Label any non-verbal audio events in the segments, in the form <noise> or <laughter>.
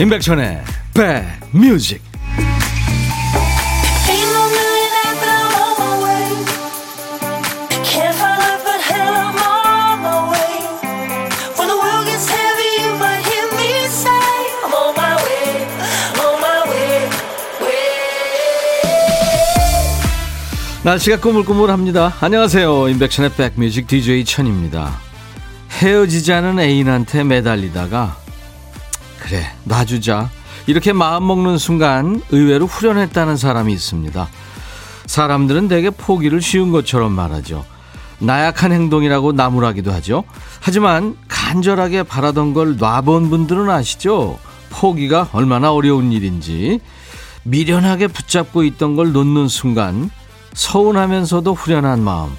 임백천의 백뮤직 날씨가 꾸물꾸물합니다. 안녕하세요. 임백천의 백뮤직 DJ 천입니다. 헤어지지 않은 애인한테 매달리다가 그래 놔주자 이렇게 마음먹는 순간 의외로 후련했다는 사람이 있습니다. 사람들은 대개 포기를 쉬운 것처럼 말하죠. 나약한 행동이라고 나무라기도 하죠. 하지만 간절하게 바라던 걸 놔본 분들은 아시죠? 포기가 얼마나 어려운 일인지 미련하게 붙잡고 있던 걸 놓는 순간 서운하면서도 후련한 마음.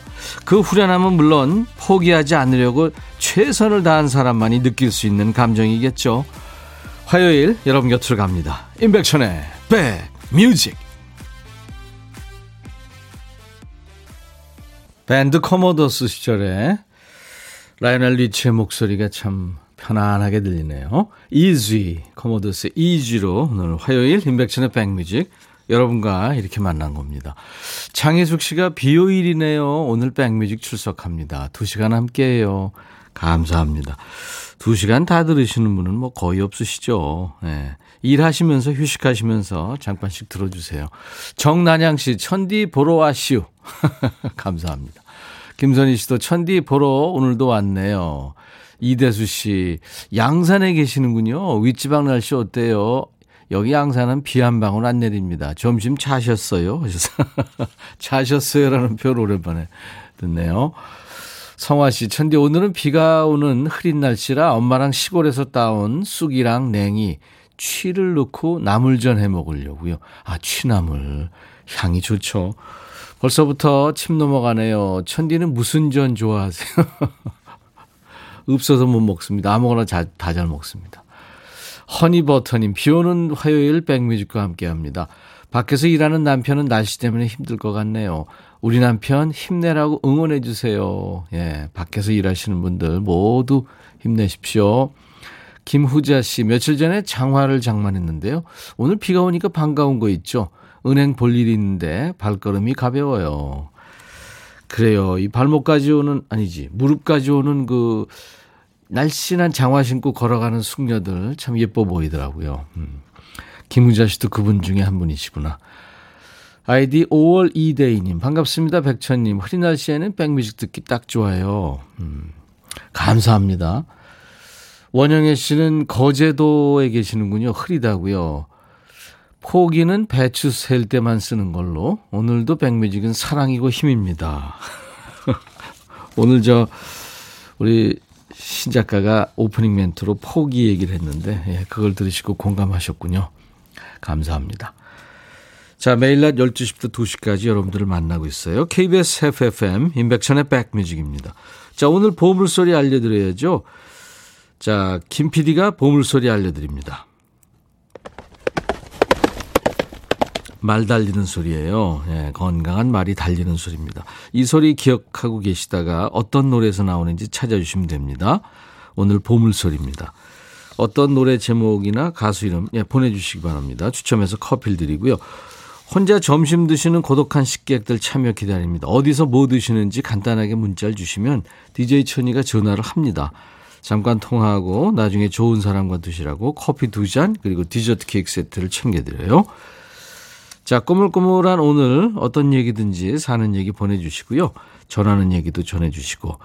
그 후련함은 물론 포기하지 않으려고 최선을 다한 사람만이 느낄 수 있는 감정이겠죠. 화요일 여러분 곁으로 갑니다. 임백천의 백뮤직. 밴드 커머더스 시절에 라이오넬 리치의 목소리가 참 편안하게 들리네요. Easy 커머더스 Easy로 오늘 화요일 임백천의 백뮤직 여러분과 이렇게 만난 겁니다. 장혜숙 씨가 비요일이네요. 오늘 백뮤직 출석합니다. 두 시간 함께해요. 감사합니다. 두 시간 다 들으시는 분은 뭐 거의 없으시죠. 네. 일하시면서 휴식하시면서 잠깐씩 들어주세요. 정난양 씨, 천디 보러 와시오. <laughs> 감사합니다. 김선희 씨도 천디 보러 오늘도 왔네요. 이대수 씨, 양산에 계시는군요. 윗지방 날씨 어때요? 여기 양산은 비 한 방울 안 내립니다. 점심 차셨어요? <laughs> 차셨어요라는 표를 오랜만에 듣네요. 성화 씨, 천디 오늘은 비가 오는 흐린 날씨라 엄마랑 시골에서 따온 쑥이랑 냉이, 취를 넣고 나물전 해 먹으려고요. 아, 취나물. 향이 좋죠. 벌써부터 침 넘어가네요. 천디는 무슨 전 좋아하세요? <laughs> 없어서 못 먹습니다. 아무거나 다 잘 먹습니다. 허니버터님, 비 오는 화요일 백뮤직과 함께 합니다. 밖에서 일하는 남편은 날씨 때문에 힘들 것 같네요. 우리 남편 힘내라고 응원해 주세요. 예, 밖에서 일하시는 분들 모두 힘내십시오. 김후자 씨, 며칠 전에 장화를 장만했는데요. 오늘 비가 오니까 반가운 거 있죠. 은행 볼 일이 있는데 발걸음이 가벼워요. 그래요. 이 발목까지 오는, 아니지, 무릎까지 오는 그 날씬한 장화 신고 걸어가는 숙녀들 참 예뻐 보이더라고요. 음. 김우자 씨도 그분 중에 한 분이시구나. 아이디 5월 2데이님, 반갑습니다. 백천님. 흐린 날씨에는 백뮤직 듣기 딱 좋아요. 음, 감사합니다. 원영애 씨는 거제도에 계시는군요. 흐리다고요. 포기는 배추 셀 때만 쓰는 걸로. 오늘도 백뮤직은 사랑이고 힘입니다. <laughs> 오늘 저, 우리 신 작가가 오프닝 멘트로 포기 얘기를 했는데, 예, 그걸 들으시고 공감하셨군요. 감사합니다. 자, 매일 낮 12시부터 2시까지 여러분들을 만나고 있어요. KBS FFM, 인백천의 백뮤직입니다. 자, 오늘 보물소리 알려드려야죠. 자, 김 PD가 보물소리 알려드립니다. 말 달리는 소리예요. 예, 건강한 말이 달리는 소리입니다. 이 소리 기억하고 계시다가 어떤 노래에서 나오는지 찾아주시면 됩니다. 오늘 보물소리입니다. 어떤 노래 제목이나 가수 이름 예, 보내주시기 바랍니다. 추첨해서 커피를 드리고요. 혼자 점심 드시는 고독한 식객들 참여 기다립니다. 어디서 뭐 드시는지 간단하게 문자를 주시면 DJ 천이가 전화를 합니다. 잠깐 통화하고 나중에 좋은 사람과 드시라고 커피 두 잔 그리고 디저트 케이크 세트를 챙겨드려요. 자, 꾸물꾸물한 오늘 어떤 얘기든지 사는 얘기 보내주시고요. 전하는 얘기도 전해주시고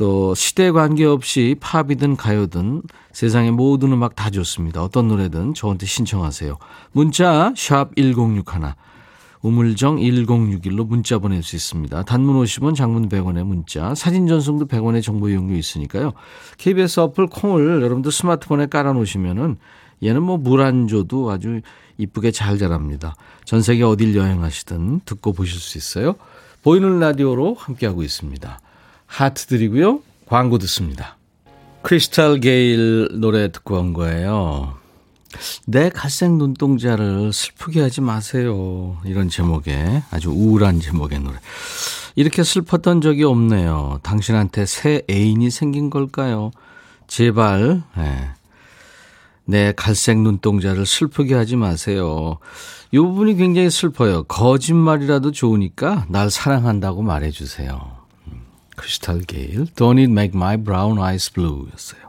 또 시대 관계없이 팝이든 가요든 세상의 모든 음악 다 좋습니다. 어떤 노래든 저한테 신청하세요. 문자 샵 1061, 우물정 1061로 문자 보낼 수 있습니다. 단문 50원, 장문 100원의 문자, 사진 전송도 100원의 정보 이용료 있으니까요. KBS 어플 콩을 여러분들 스마트폰에 깔아놓으시면은 얘는 뭐 물 안 줘도 아주 이쁘게 잘 자랍니다. 전 세계 어딜 여행하시든 듣고 보실 수 있어요. 보이는 라디오로 함께하고 있습니다. 하트 드리고요. 광고 듣습니다. 크리스탈 게일 노래 듣고 온 거예요. 내 갈색 눈동자를 슬프게 하지 마세요. 이런 제목의 아주 우울한 제목의 노래. 이렇게 슬펐던 적이 없네요. 당신한테 새 애인이 생긴 걸까요? 제발, 네. 내 갈색 눈동자를 슬프게 하지 마세요. 이 부분이 굉장히 슬퍼요. 거짓말이라도 좋으니까 날 사랑한다고 말해주세요. 음, 크리스탈 게일, Don't it make my brown eyes blue 였어요.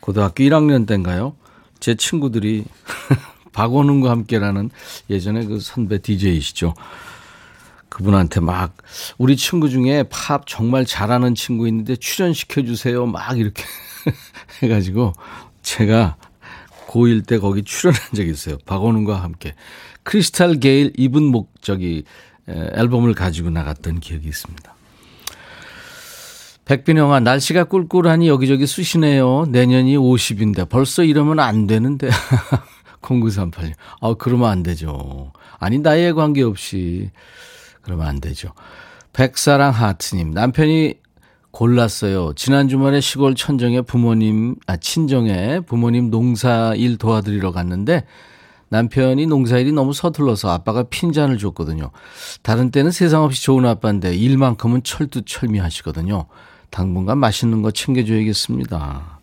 고등학교 1학년 때인가요? 제 친구들이 <laughs> 박원훈과 함께라는 예전에 그 선배 DJ이시죠. 그분한테 막 우리 친구 중에 팝 정말 잘하는 친구 있는데 출연시켜 주세요. 막 이렇게 <laughs> 해 가지고 제가 고1 때 거기 출연한 적이 있어요. 박원훈과 함께 크리스탈 게일 입은 목적이 앨범을 가지고 나갔던 기억이 있습니다. 백빈영아, 날씨가 꿀꿀하니 여기저기 쑤시네요. 내년이 50인데 벌써 이러면 안 되는데. <laughs> 0938님. 아, 그러면 안 되죠. 아니, 나이에 관계없이. 그러면 안 되죠. 백사랑 하트님. 남편이 골랐어요. 지난 주말에 시골 천정에 부모님, 아, 친정에 부모님 농사 일 도와드리러 갔는데 남편이 농사일이 너무 서툴러서 아빠가 핀잔을 줬거든요. 다른 때는 세상 없이 좋은 아빠인데 일만큼은 철두철미 하시거든요. 당분간 맛있는 거 챙겨줘야겠습니다.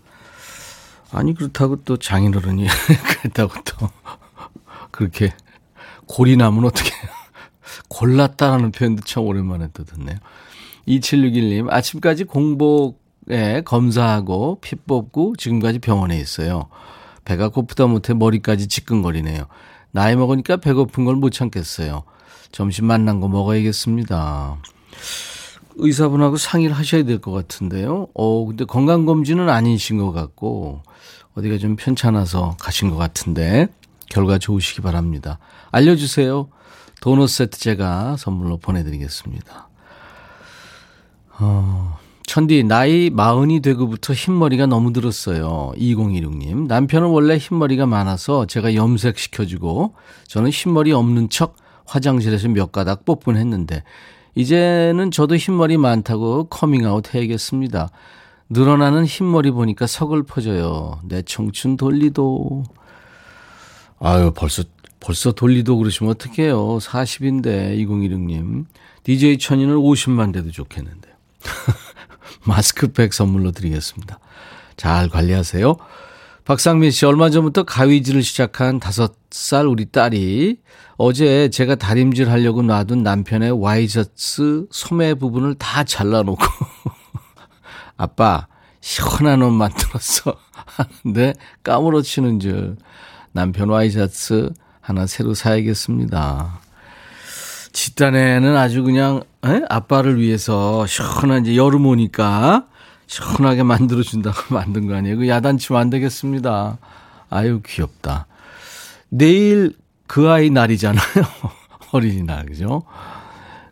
아니, 그렇다고 또 장인어른이 <laughs> 그랬다고 또 그렇게 골이 나면 어떻게 <laughs> 골랐다라는 표현도 참 오랜만에 또 듣네요. 2761님, 아침까지 공복에 검사하고 피 뽑고 지금까지 병원에 있어요. 배가 고프다 못해 머리까지 지끈거리네요. 나이 먹으니까 배고픈 걸 못 참겠어요. 점심 만난 거 먹어야겠습니다. 의사분하고 상의를 하셔야 될 것 같은데요. 어, 근데 건강검진은 아니신 것 같고, 어디가 좀 편찮아서 가신 것 같은데, 결과 좋으시기 바랍니다. 알려주세요. 도넛 세트 제가 선물로 보내드리겠습니다. 어, 천디, 나이 마흔이 되고부터 흰머리가 너무 들었어요. 2016님. 남편은 원래 흰머리가 많아서 제가 염색시켜주고, 저는 흰머리 없는 척 화장실에서 몇 가닥 뽑곤 했는데, 이제는 저도 흰머리 많다고 커밍아웃 해야겠습니다. 늘어나는 흰머리 보니까 서글퍼져요. 내 청춘 돌리도. 아유, 벌써, 벌써 돌리도 그러시면 어떡해요. 40인데, 2016님. DJ 천인을 50만 대도 좋겠는데요. <laughs> 마스크팩 선물로 드리겠습니다. 잘 관리하세요. 박상민 씨, 얼마 전부터 가위질을 시작한 다섯 살 우리 딸이 어제 제가 다림질 하려고 놔둔 남편의 와이셔츠 소매 부분을 다 잘라놓고 <laughs> 아빠 시원한 옷 만들었어 하는데 <laughs> 까무러치는 줄 남편 와이셔츠 하나 새로 사야겠습니다. 집단에는 아주 그냥 에? 아빠를 위해서 시원한 이제 여름 오니까 시원하게 만들어준다고 <laughs> 만든 거 아니에요. 그 야단치면 안 되겠습니다. 아유, 귀엽다. 내일 그 아이 날이잖아요. <laughs> 어린이날, 그죠?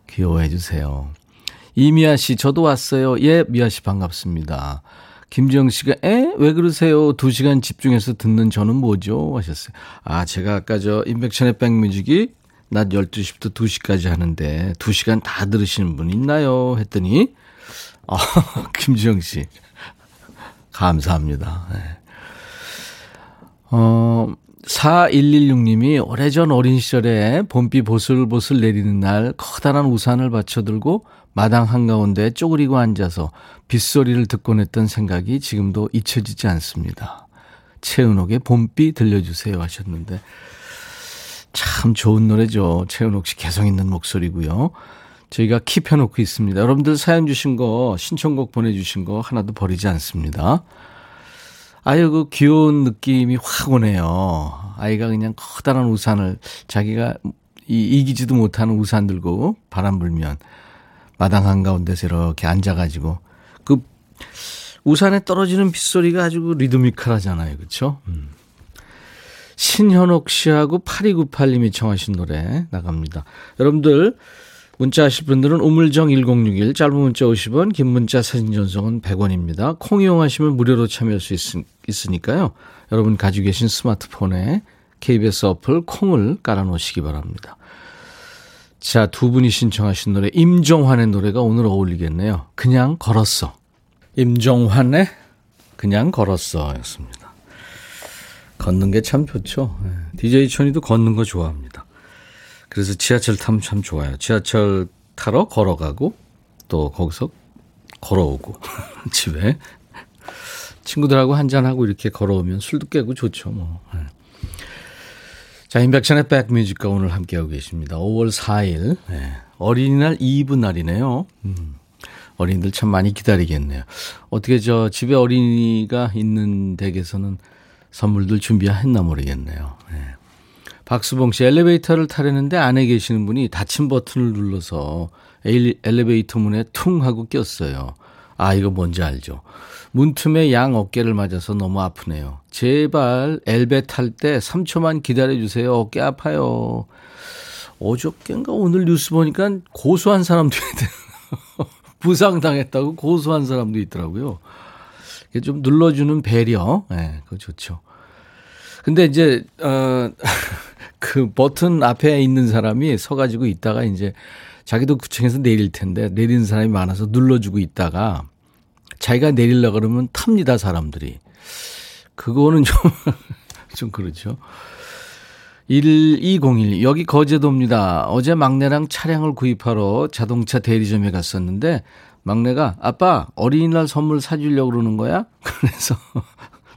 귀여워해 주세요. 이미아 씨, 저도 왔어요. 예, 미아 씨 반갑습니다. 김지영 씨가, 에? 왜 그러세요? 두 시간 집중해서 듣는 저는 뭐죠? 하셨어요. 아, 제가 아까 저 인백션의 백뮤직이 낮 12시부터 2시까지 하는데 2시간 다 들으시는 분 있나요? 했더니 아, <laughs> 김지영 씨. 감사합니다. 네. 어, 4116님이 오래전 어린 시절에 봄비 보슬보슬 내리는 날 커다란 우산을 받쳐들고 마당 한가운데 쪼그리고 앉아서 빗소리를 듣곤 했던 생각이 지금도 잊혀지지 않습니다. 최은옥의 봄비 들려주세요 하셨는데 참 좋은 노래죠. 최은옥 씨 개성 있는 목소리고요. 저희가 킵해놓고 있습니다. 여러분들 사연 주신 거, 신청곡 보내주신 거 하나도 버리지 않습니다. 아유, 그 귀여운 느낌이 확 오네요. 아이가 그냥 커다란 우산을 자기가 이, 이기지도 못하는 우산 들고 바람 불면 마당 한가운데서 이렇게 앉아가지고 그 우산에 떨어지는 빗소리가 아주 그 리드미컬하잖아요. 그렇죠? 음. 신현옥 씨하고 8298님이 청하신 노래 나갑니다. 여러분들 문자 하실 분들은 우물정 1061 짧은 문자 50원 긴 문자 사진 전송은 100원입니다. 콩 이용하시면 무료로 참여할 수 있, 으니까요 여러분 가지고 계신 스마트폰에 KBS 어플 콩을 깔아놓으시기 바랍니다. 자, 두 분이 신청하신 노래 임정환의 노래가 오늘 어울리겠네요. 그냥 걸었어. 임정환의 그냥 걸었어 였습니다. 걷는 게 참 좋죠. DJ 천이도 걷는 거 좋아합니다. 그래서 지하철 타면 참 좋아요. 지하철 타러 걸어가고 또 거기서 걸어오고 <laughs> 집에 친구들하고 한잔하고 이렇게 걸어오면 술도 깨고 좋죠, 뭐. 네. 자, 인백션의 백뮤직과 오늘 함께하고 계십니다. 5월 4일. 네. 어린이날 2부 날이네요. 음. 어린이들 참 많이 기다리겠네요. 어떻게 저 집에 어린이가 있는 댁에서는 선물들 준비했나 모르겠네요. 네. 박수봉 씨 엘리베이터를 타려는데 안에 계시는 분이 닫힌 버튼을 눌러서 엘리베이터 문에 퉁 하고 꼈어요. 아, 이거 뭔지 알죠? 문틈에 양 어깨를 맞아서 너무 아프네요. 제발 엘베 탈 때 3초만 기다려주세요. 어깨 아파요. 어저께인가 오늘 뉴스 보니까 고소한 사람도 있대요. <laughs> 부상당했다고 고소한 사람도 있더라고요. 좀 눌러주는 배려. 예, 네, 그거 좋죠. 근데 이제, 어, <laughs> 그 버튼 앞에 있는 사람이 서가지고 있다가 이제 자기도 구청에서 내릴 텐데 내리는 사람이 많아서 눌러주고 있다가 자기가 내릴라 그러면 탑니다, 사람들이. 그거는 좀, <laughs> 좀 그렇죠. 1201 여기 거제도입니다. 어제 막내랑 차량을 구입하러 자동차 대리점에 갔었는데 막내가 아빠 어린이날 선물 사주려고 그러는 거야? <laughs> 그래서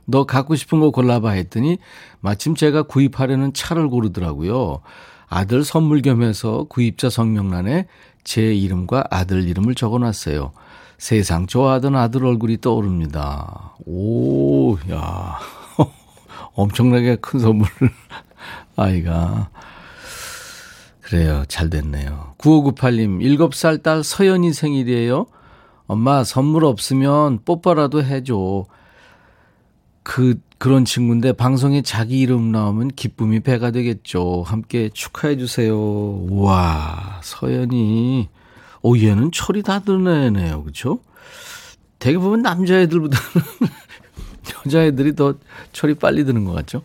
너 갖고 싶은 거 골라봐 했더니 마침 제가 구입하려는 차를 고르더라고요. 아들 선물 겸해서 구입자 성명란에 제 이름과 아들 이름을 적어 놨어요. 세상 좋아하던 아들 얼굴이 떠오릅니다. 오, 야. <laughs> 엄청나게 큰 선물을 <laughs> 아이가. 그래요. 잘 됐네요. 9598님, 7살 딸 서연이 생일이에요. 엄마, 선물 없으면 뽀뽀라도 해줘. 그, 그런 친구인데 방송에 자기 이름 나오면 기쁨이 배가 되겠죠. 함께 축하해 주세요. 우와, 서연이. 오, 얘는 철이 다 드는 애네요. 그쵸? 되게 보면 남자애들보다는 <laughs> 여자애들이 더 철이 빨리 드는 것 같죠?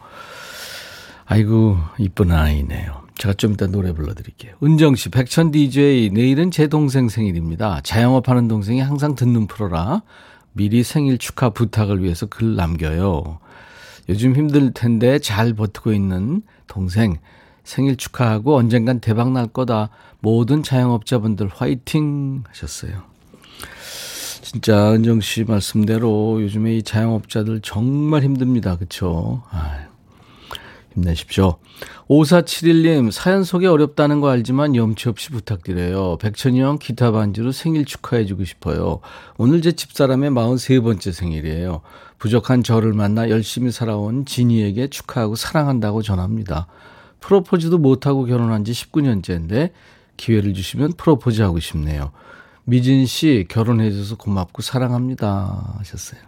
아이고, 이쁜 아이네요. 제가 좀 이따 노래 불러드릴게요. 은정 씨, 백천 DJ, 내일은 제 동생 생일입니다. 자영업 하는 동생이 항상 듣는 프로라 미리 생일 축하 부탁을 위해서 글 남겨요. 요즘 힘들 텐데 잘 버티고 있는 동생 생일 축하하고 언젠간 대박 날 거다. 모든 자영업자분들 화이팅 하셨어요. 진짜 은정 씨 말씀대로 요즘에 이 자영업자들 정말 힘듭니다. 아유. 힘내십시오. 5471님, 사연 소개 어렵다는 거 알지만 염치 없이 부탁드려요. 백천이 형 기타 반주로 생일 축하해주고 싶어요. 오늘 제 집사람의 43번째 생일이에요. 부족한 저를 만나 열심히 살아온 진이에게 축하하고 사랑한다고 전합니다. 프로포즈도 못하고 결혼한 지 19년째인데 기회를 주시면 프로포즈 하고 싶네요. 미진 씨 결혼해줘서 고맙고 사랑합니다 하셨어요.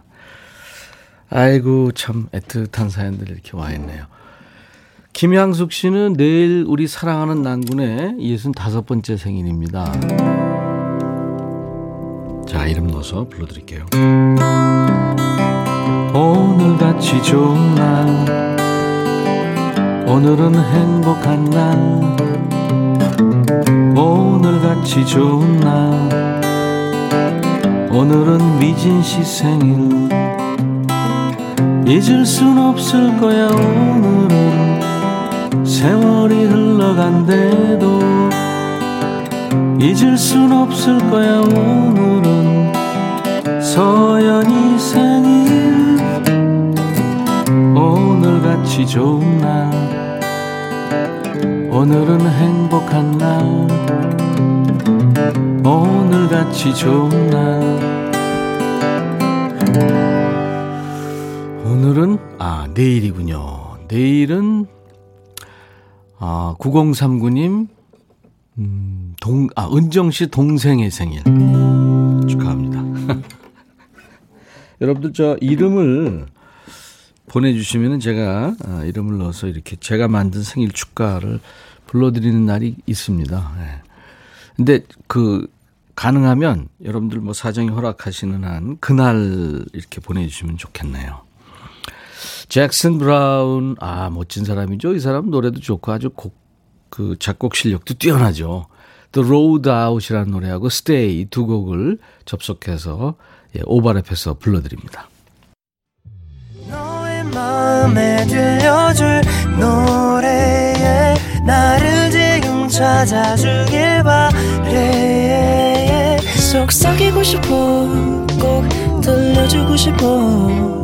아이고 참 애틋한 사연들이 이렇게 와 있네요. 김향숙 씨는 내일 우리 사랑하는 난군의 65번째 생일입니다. 자, 이름 넣어서 불러드릴게요. 오늘같이 좋은 날 오늘은 행복한 날 오늘같이 좋은 날 오늘은 미진 씨 생일 잊을 순 없을 거야 오늘은 세월이 흘러간대도 잊을 순 없을 거야 오늘은. 서연이 생일. 오늘같이 좋은 날. 오늘은 행복한 날. 오늘같이 좋은 날. 오늘은 아 내일이군요. 내일은 아, 9039님, 음, 동, 아, 은정 씨 동생의 생일. 축하합니다. <laughs> 여러분들 저 이름을 보내주시면 제가 아, 이름을 넣어서 이렇게 제가 만든 생일 축가를 불러드리는 날이 있습니다. 네. 근데 그, 가능하면 여러분들 뭐 사정이 허락하시는 한 그날 이렇게 보내주시면 좋겠네요. 잭슨 브라운, 아, 멋진 사람이죠. 이 사람 노래도 좋고 아주 곡, 그 작곡 실력도 뛰어나죠. 또 Load Out이라는 노래하고 Stay 두 곡을 접속해서 예, 오버랩해서 불러드립니다. 마음에 들려줄 노래에 나를 지금 찾아주길 바래 속삭이고 싶어 꼭 들려주고 싶어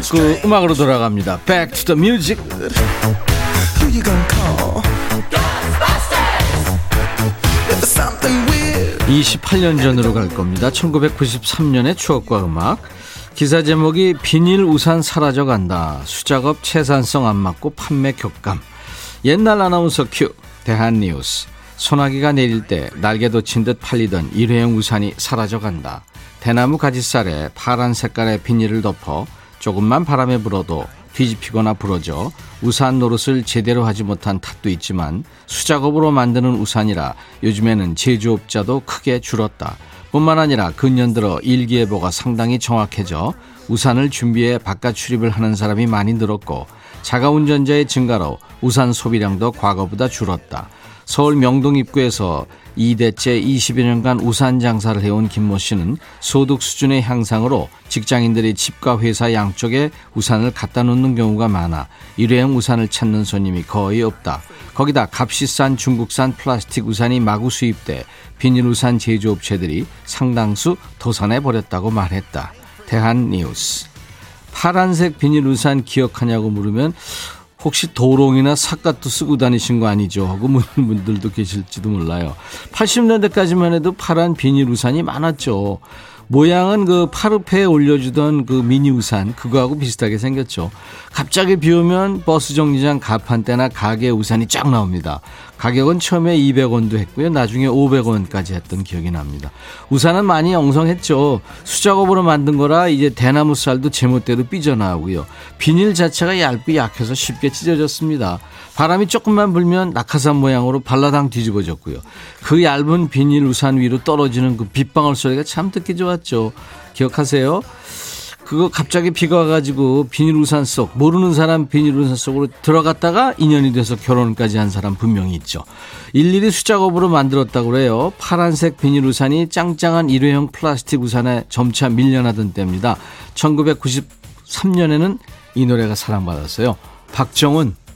찍고 음악으로 돌아갑니다. Back to the music. Who you gonna call? If there's something weird 28년 전으로 갈 겁니다. 1993년의 추억과 음악. 기사 제목이 비닐 우산 사라져 간다. 수작업 채산성 안 맞고 판매 격감. 옛날 아나운서 큐. 대한뉴스. 소나기가 내릴 때 날개 돋친 듯 팔리던 일회용 우산이 사라져 간다. 대나무 가지살에 파란 색깔의 비닐을 덮어 조금만 바람에 불어도 뒤집히거나 부러져 우산 노릇을 제대로 하지 못한 탓도 있지만 수작업으로 만드는 우산이라 요즘에는 제조업자도 크게 줄었다. 뿐만 아니라 근년 들어 일기예보가 상당히 정확해져 우산을 준비해 바깥 출입을 하는 사람이 많이 늘었고 자가 운전자의 증가로 우산 소비량도 과거보다 줄었다. 서울 명동 입구에서 2대째 20여 년간 우산 장사를 해온 김모 씨는 소득 수준의 향상으로 직장인들이 집과 회사 양쪽에 우산을 갖다 놓는 경우가 많아 일회용 우산을 찾는 손님이 거의 없다. 거기다 값이 싼 중국산 플라스틱 우산이 마구 수입돼 비닐 우산 제조업체들이 상당수 도산해 버렸다고 말했다. 대한 뉴스. 파란색 비닐 우산 기억하냐고 물으면 혹시 도롱이나 삿갓도 쓰고 다니신 거 아니죠? 하고 묻는 분들도 계실지도 몰라요. 80년대까지만 해도 파란 비닐 우산이 많았죠. 모양은 그 파르페에 올려주던 그 미니 우산 그거하고 비슷하게 생겼죠. 갑자기 비 오면 버스 정류장 가판대나 가게 우산이 쫙 나옵니다. 가격은 처음에 200원도 했고요. 나중에 500원까지 했던 기억이 납니다. 우산은 많이 엉성했죠. 수작업으로 만든 거라 이제 대나무 쌀도 제멋대로 삐져나오고요. 비닐 자체가 얇고 약해서 쉽게 찢어졌습니다. 바람이 조금만 불면 낙하산 모양으로 발라당 뒤집어졌고요. 그 얇은 비닐 우산 위로 떨어지는 그 빗방울 소리가 참 듣기 좋았죠. 기억하세요? 그거 갑자기 비가 와가지고 비닐 우산 속 모르는 사람 비닐 우산 속으로 들어갔다가 인연이 돼서 결혼까지 한 사람 분명히 있죠. 일일이 수작업으로 만들었다고 그래요. 파란색 비닐 우산이 짱짱한 일회용 플라스틱 우산에 점차 밀려나던 때입니다. 1993년에는 이 노래가 사랑받았어요. 박정은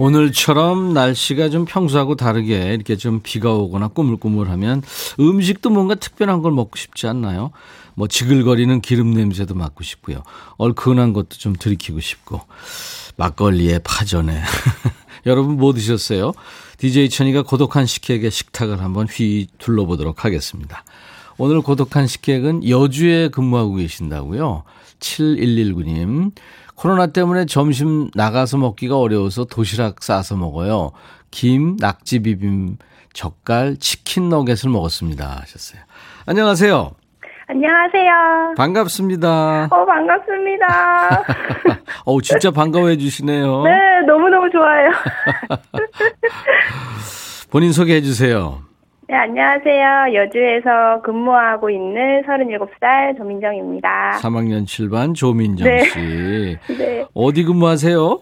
오늘처럼 날씨가 좀 평소하고 다르게 이렇게 좀 비가 오거나 꾸물꾸물하면 음식도 뭔가 특별한 걸 먹고 싶지 않나요? 뭐 지글거리는 기름 냄새도 맡고 싶고요. 얼큰한 것도 좀 들이키고 싶고 막걸리에 파전에 <laughs> 여러분 뭐 드셨어요? DJ 천이가 고독한 식객의 식탁을 한번 휘 둘러보도록 하겠습니다. 오늘 고독한 식객은 여주에 근무하고 계신다고요. 7119님. 코로나 때문에 점심 나가서 먹기가 어려워서 도시락 싸서 먹어요. 김, 낙지 비빔, 젓갈, 치킨 너겟을 먹었습니다. 하셨어요. 안녕하세요. 안녕하세요. 반갑습니다. 어, 반갑습니다. <laughs> 어 진짜 반가워해 주시네요. 네, 너무너무 좋아요. <laughs> 본인 소개해 주세요. 네, 안녕하세요. 여주에서 근무하고 있는 37살 조민정입니다. 3학년 7반 조민정 네. 씨. <laughs> 네. 어디 근무하세요?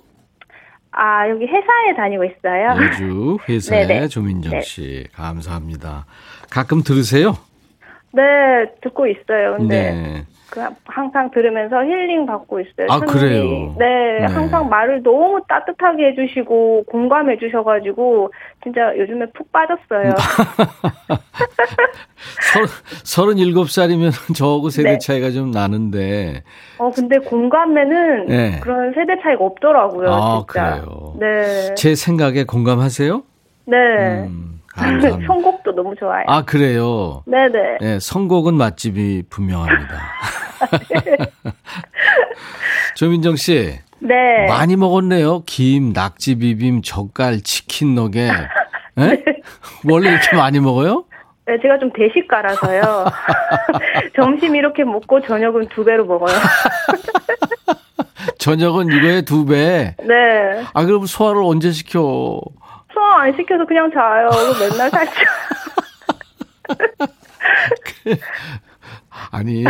아, 여기 회사에 다니고 있어요. 여주 회사의 네네. <laughs> 조민정 네. 씨. 감사합니다. 가끔 들으세요? 네, 듣고 있어요. 근데 네. 그 항상 들으면서 힐링 받고 있어요. 아, 천디. 그래요? 네, 네. 항상 말을 너무 따뜻하게 해주시고 공감해 주셔가지고 진짜 요즘에 푹 빠졌어요. <laughs> 서, 37살이면 <laughs> 저하고 세대 네. 차이가 좀 나는데. 어, 근데 공감에는 네. 그런 세대 차이가 없더라고요. 아, 진짜. 그래요? 네. 제 생각에 공감하세요? 네. 음, 감사합니다. 선곡도 너무 좋아요. 아, 그래요? 네네. 네, 선곡은 맛집이 분명합니다. <laughs> 조민정 씨. 네. 많이 먹었네요. 김, 낙지 비빔, 젓갈, 치킨 너겟. 예? 원래 이렇게 많이 먹어요? 네, 제가 좀 대식가라서요. <laughs> 점심 이렇게 먹고 저녁은 두 배로 먹어요. <laughs> 저녁은 이거에 두 배. 네. 아, 그럼 소화를 언제 시켜? 소화 안 시켜서 그냥 자요. 맨날 살쪄. <laughs> 아니,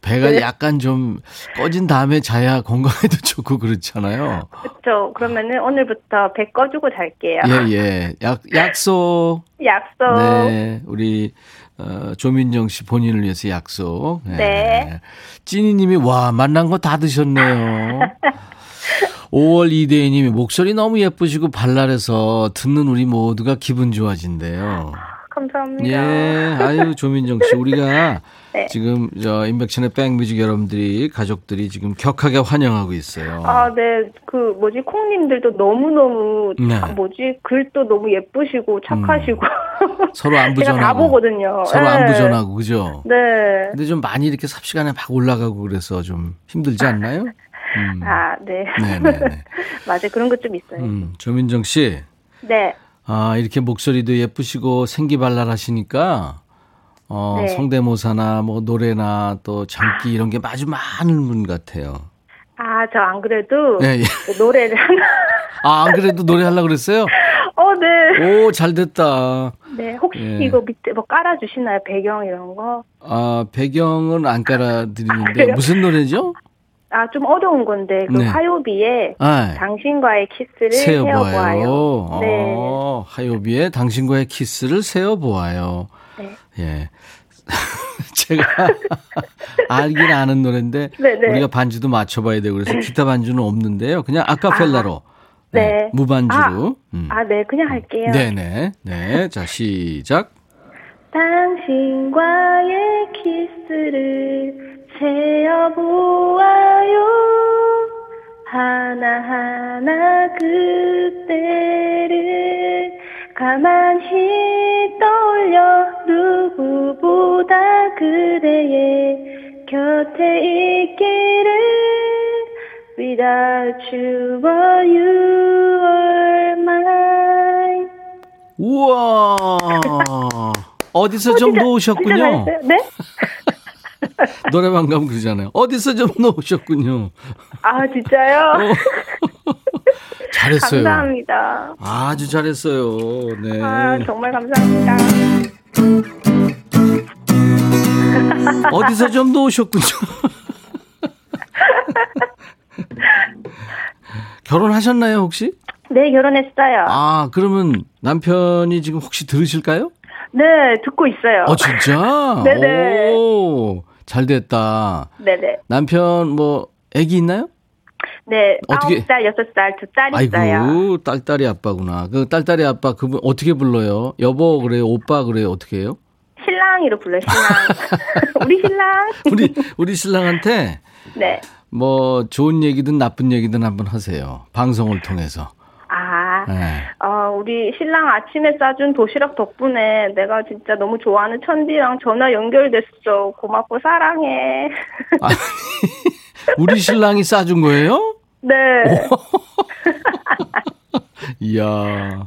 배가 네. 약간 좀 꺼진 다음에 자야 건강에도 <laughs> 좋고 그렇잖아요. 그렇죠. 그러면은 오늘부터 배 꺼주고 잘게요. 예, 예. 약, 약속. 약속. 네. 우리, 어, 조민정 씨 본인을 위해서 약속. 네. 찐이 님이, 와, 만난 거 다 드셨네요. <laughs> 5월 이대희 님이 목소리 너무 예쁘시고 발랄해서 듣는 우리 모두가 기분 좋아진대요. 감사합니다. 예, 아유, 조민정 씨. 우리가 <laughs> 네. 지금 저 인백천의 백뮤직 여러분들이 가족들이 지금 격하게 환영하고 있어요. 아, 네. 그, 뭐지, 콩님들도 너무 너무, 네. 음. 아, 뭐지, 글도 너무 예쁘시고, 착하시고. 서로 안부 <laughs> 제가 다 전하고. 보거든요. 서로 네. 안부 전하고, 그죠? 네. 근데 좀 많이 이렇게 삽시간에 막 올라가고 그래서 좀 힘들지 않나요? 음. 아, 네. <laughs> 맞아요. 그런 것 좀 있어요. 음, 조민정 씨. 네. 아, 이렇게 목소리도 예쁘시고 생기발랄하시니까, 어, 네. 성대모사나 뭐 노래나 또 장기 이런 게 아주 많은 분 같아요. 아, 저 안 그래도 예, 예. 그 노래를 하나. <laughs> 아, 안 그래도 노래 하려고 그랬어요? 어, 네. 오, 잘 됐다. 네. 혹시 예. 이거 밑에 뭐 깔아 주시나요? 배경 이런 거? 아, 배경은 안 깔아 드리는데, 그래요? 무슨 노래죠? 아, 좀 어려운 건데, 그 네. 화요비에 아, 당신과의 키스를 세어보아요. 세어보아요. 네. 어, 하요비의 당신과의 키스를 세어보아요. 네. 예. <laughs> 제가 <laughs> 알긴 아는 노래인데 네네. 우리가 반주도 맞춰봐야 되고 그래서 기타 반주는 없는데요. 그냥 아카펠라로 네. 무반주로. 음. 아, 네. 그냥 할게요. 네네. 네. 자 시작. 당신과의 키스를 세어보아요. 하나하나 그때를 가만히 떠올려 누구보다 그대의 곁에 있기를 Without you or you are mine 우와. <laughs> 어디서 좀 진짜 놓으셨군요. 네? <laughs> 노래방 가면 그러잖아요. 어디서 좀 놓으셨군요. 아 진짜요? <laughs> 잘했어요. 감사합니다. 아주 잘했어요. 네. 아 정말 감사합니다. <laughs> 어디서 좀 놓으셨군요. 결혼하셨나요, 혹시? 네 결혼했어요. 아, 그러면 남편이 지금 혹시 들으실까요? 네 듣고 있어요. 어, 진짜? 네네. <laughs> 오, 잘 됐다. 네네. 남편 뭐, 애기 있나요? 네 어떻게- 아홉 살 여섯 살두딸 있어요. 아이고, 딸딸이 아빠구나. 그 딸딸이 아빠 그분 어떻게 불러요? 여보 그래요? 오빠 그래요? 어떻게 해요? 신랑이로 불러 신랑. <laughs> 우리 신랑. <laughs> 우리, 우리 신랑한테 네. 뭐 좋은 얘기든 나쁜 얘기든 한번 하세요. 방송을 통해서. 아, 네. 어, 우리 신랑 아침에 싸준 도시락 덕분에 내가 진짜 너무 좋아하는 천디랑 전화 연결됐어. 고맙고 사랑해. 아니, 우리 신랑이 싸준 거예요? 네. <laughs> 이야,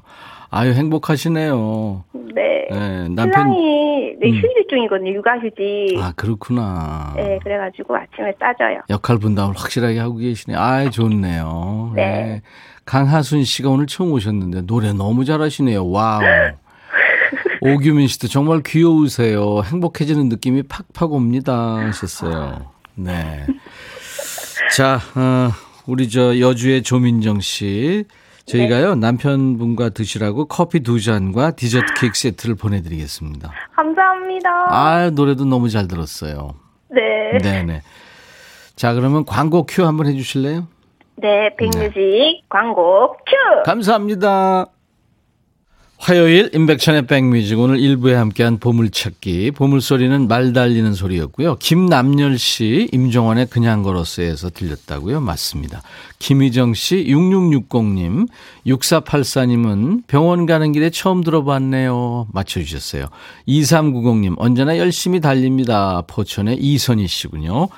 아유, 행복하시네요. 네. 네, 남편. 신랑이 네, 음. 휴직 중이거든요. 육아휴직. 아, 그렇구나. 네, 그래가지고 아침에 싸줘요. 역할 분담을 확실하게 하고 계시네. 아이, 좋네요. 네. 강하순 씨가 오늘 처음 오셨는데 노래 너무 잘하시네요. Wow. <laughs> 오규민 씨도 정말 귀여우세요. 행복해지는 느낌이 팍팍 옵니다. 하셨어요. 네. 자, 어, 우리 저 여주의 조민정 씨. 저희가요, 남편분과 드시라고 커피 두 잔과 디저트 케이크 세트를 보내드리겠습니다. 감사합니다. 아, 노래도 너무 잘 들었어요. 네. 네네. 자, 그러면 광고 큐 한번 해주실래요? 네, 백뮤직 광고 큐! 감사합니다. 화요일 임백천의 백뮤직 오늘 1부에 함께한 보물찾기 보물소리는 말 달리는 소리였고요. 김남열 씨 임종환의 그냥 걸었어에서 들렸다고요. 맞습니다. 김희정 씨 6660님 6484님은 병원 가는 길에 처음 들어봤네요. 맞춰주셨어요. 2390님 언제나 열심히 달립니다. 포천의 이선희 씨군요.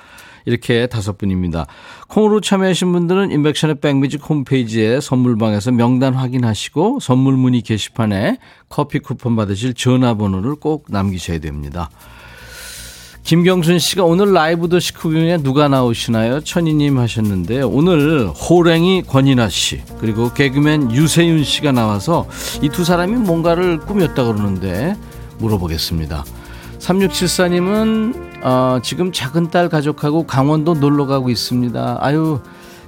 이렇게 다섯 분입니다. 콩으로 참여하신 분들은 인백션의 백뮤직 홈페이지에 선물방에서 명단 확인하시고 선물 문의 게시판에 커피 쿠폰 받으실 전화번호를 꼭 남기셔야 됩니다. 김경순 씨가 오늘 라이브 더 식후경에 누가 나오시나요? 천희님 하셨는데 오늘 호랭이 권인아 씨 그리고 개그맨 유세윤 씨가 나와서 이 두 사람이 뭔가를 꾸몄다 그러는데 물어보겠습니다. 3674님은 어, 지금 작은 딸 가족하고 강원도 놀러 가고 있습니다. 아유,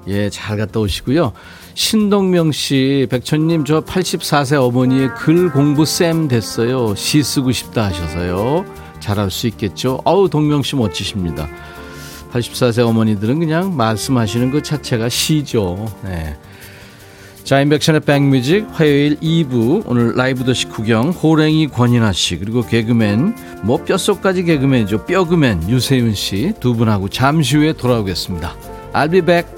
예, 잘 갔다 오시고요. 신동명 씨, 백천님, 저 84세 어머니의 글 공부 쌤 됐어요. 시 쓰고 싶다 하셔서요. 잘할 수 있겠죠. 아우, 동명 씨 멋지십니다. 84세 어머니들은 그냥 말씀하시는 것 자체가 시죠. 네. 자, 인백션의 백뮤직 화요일 2부 오늘 라이브 더시 구경 호랭이 권인아 씨 그리고 개그맨 뭐 뼛속까지 개그맨이죠. 뼈그맨 유세윤 씨 두 분하고 잠시 후에 돌아오겠습니다. I'll be back.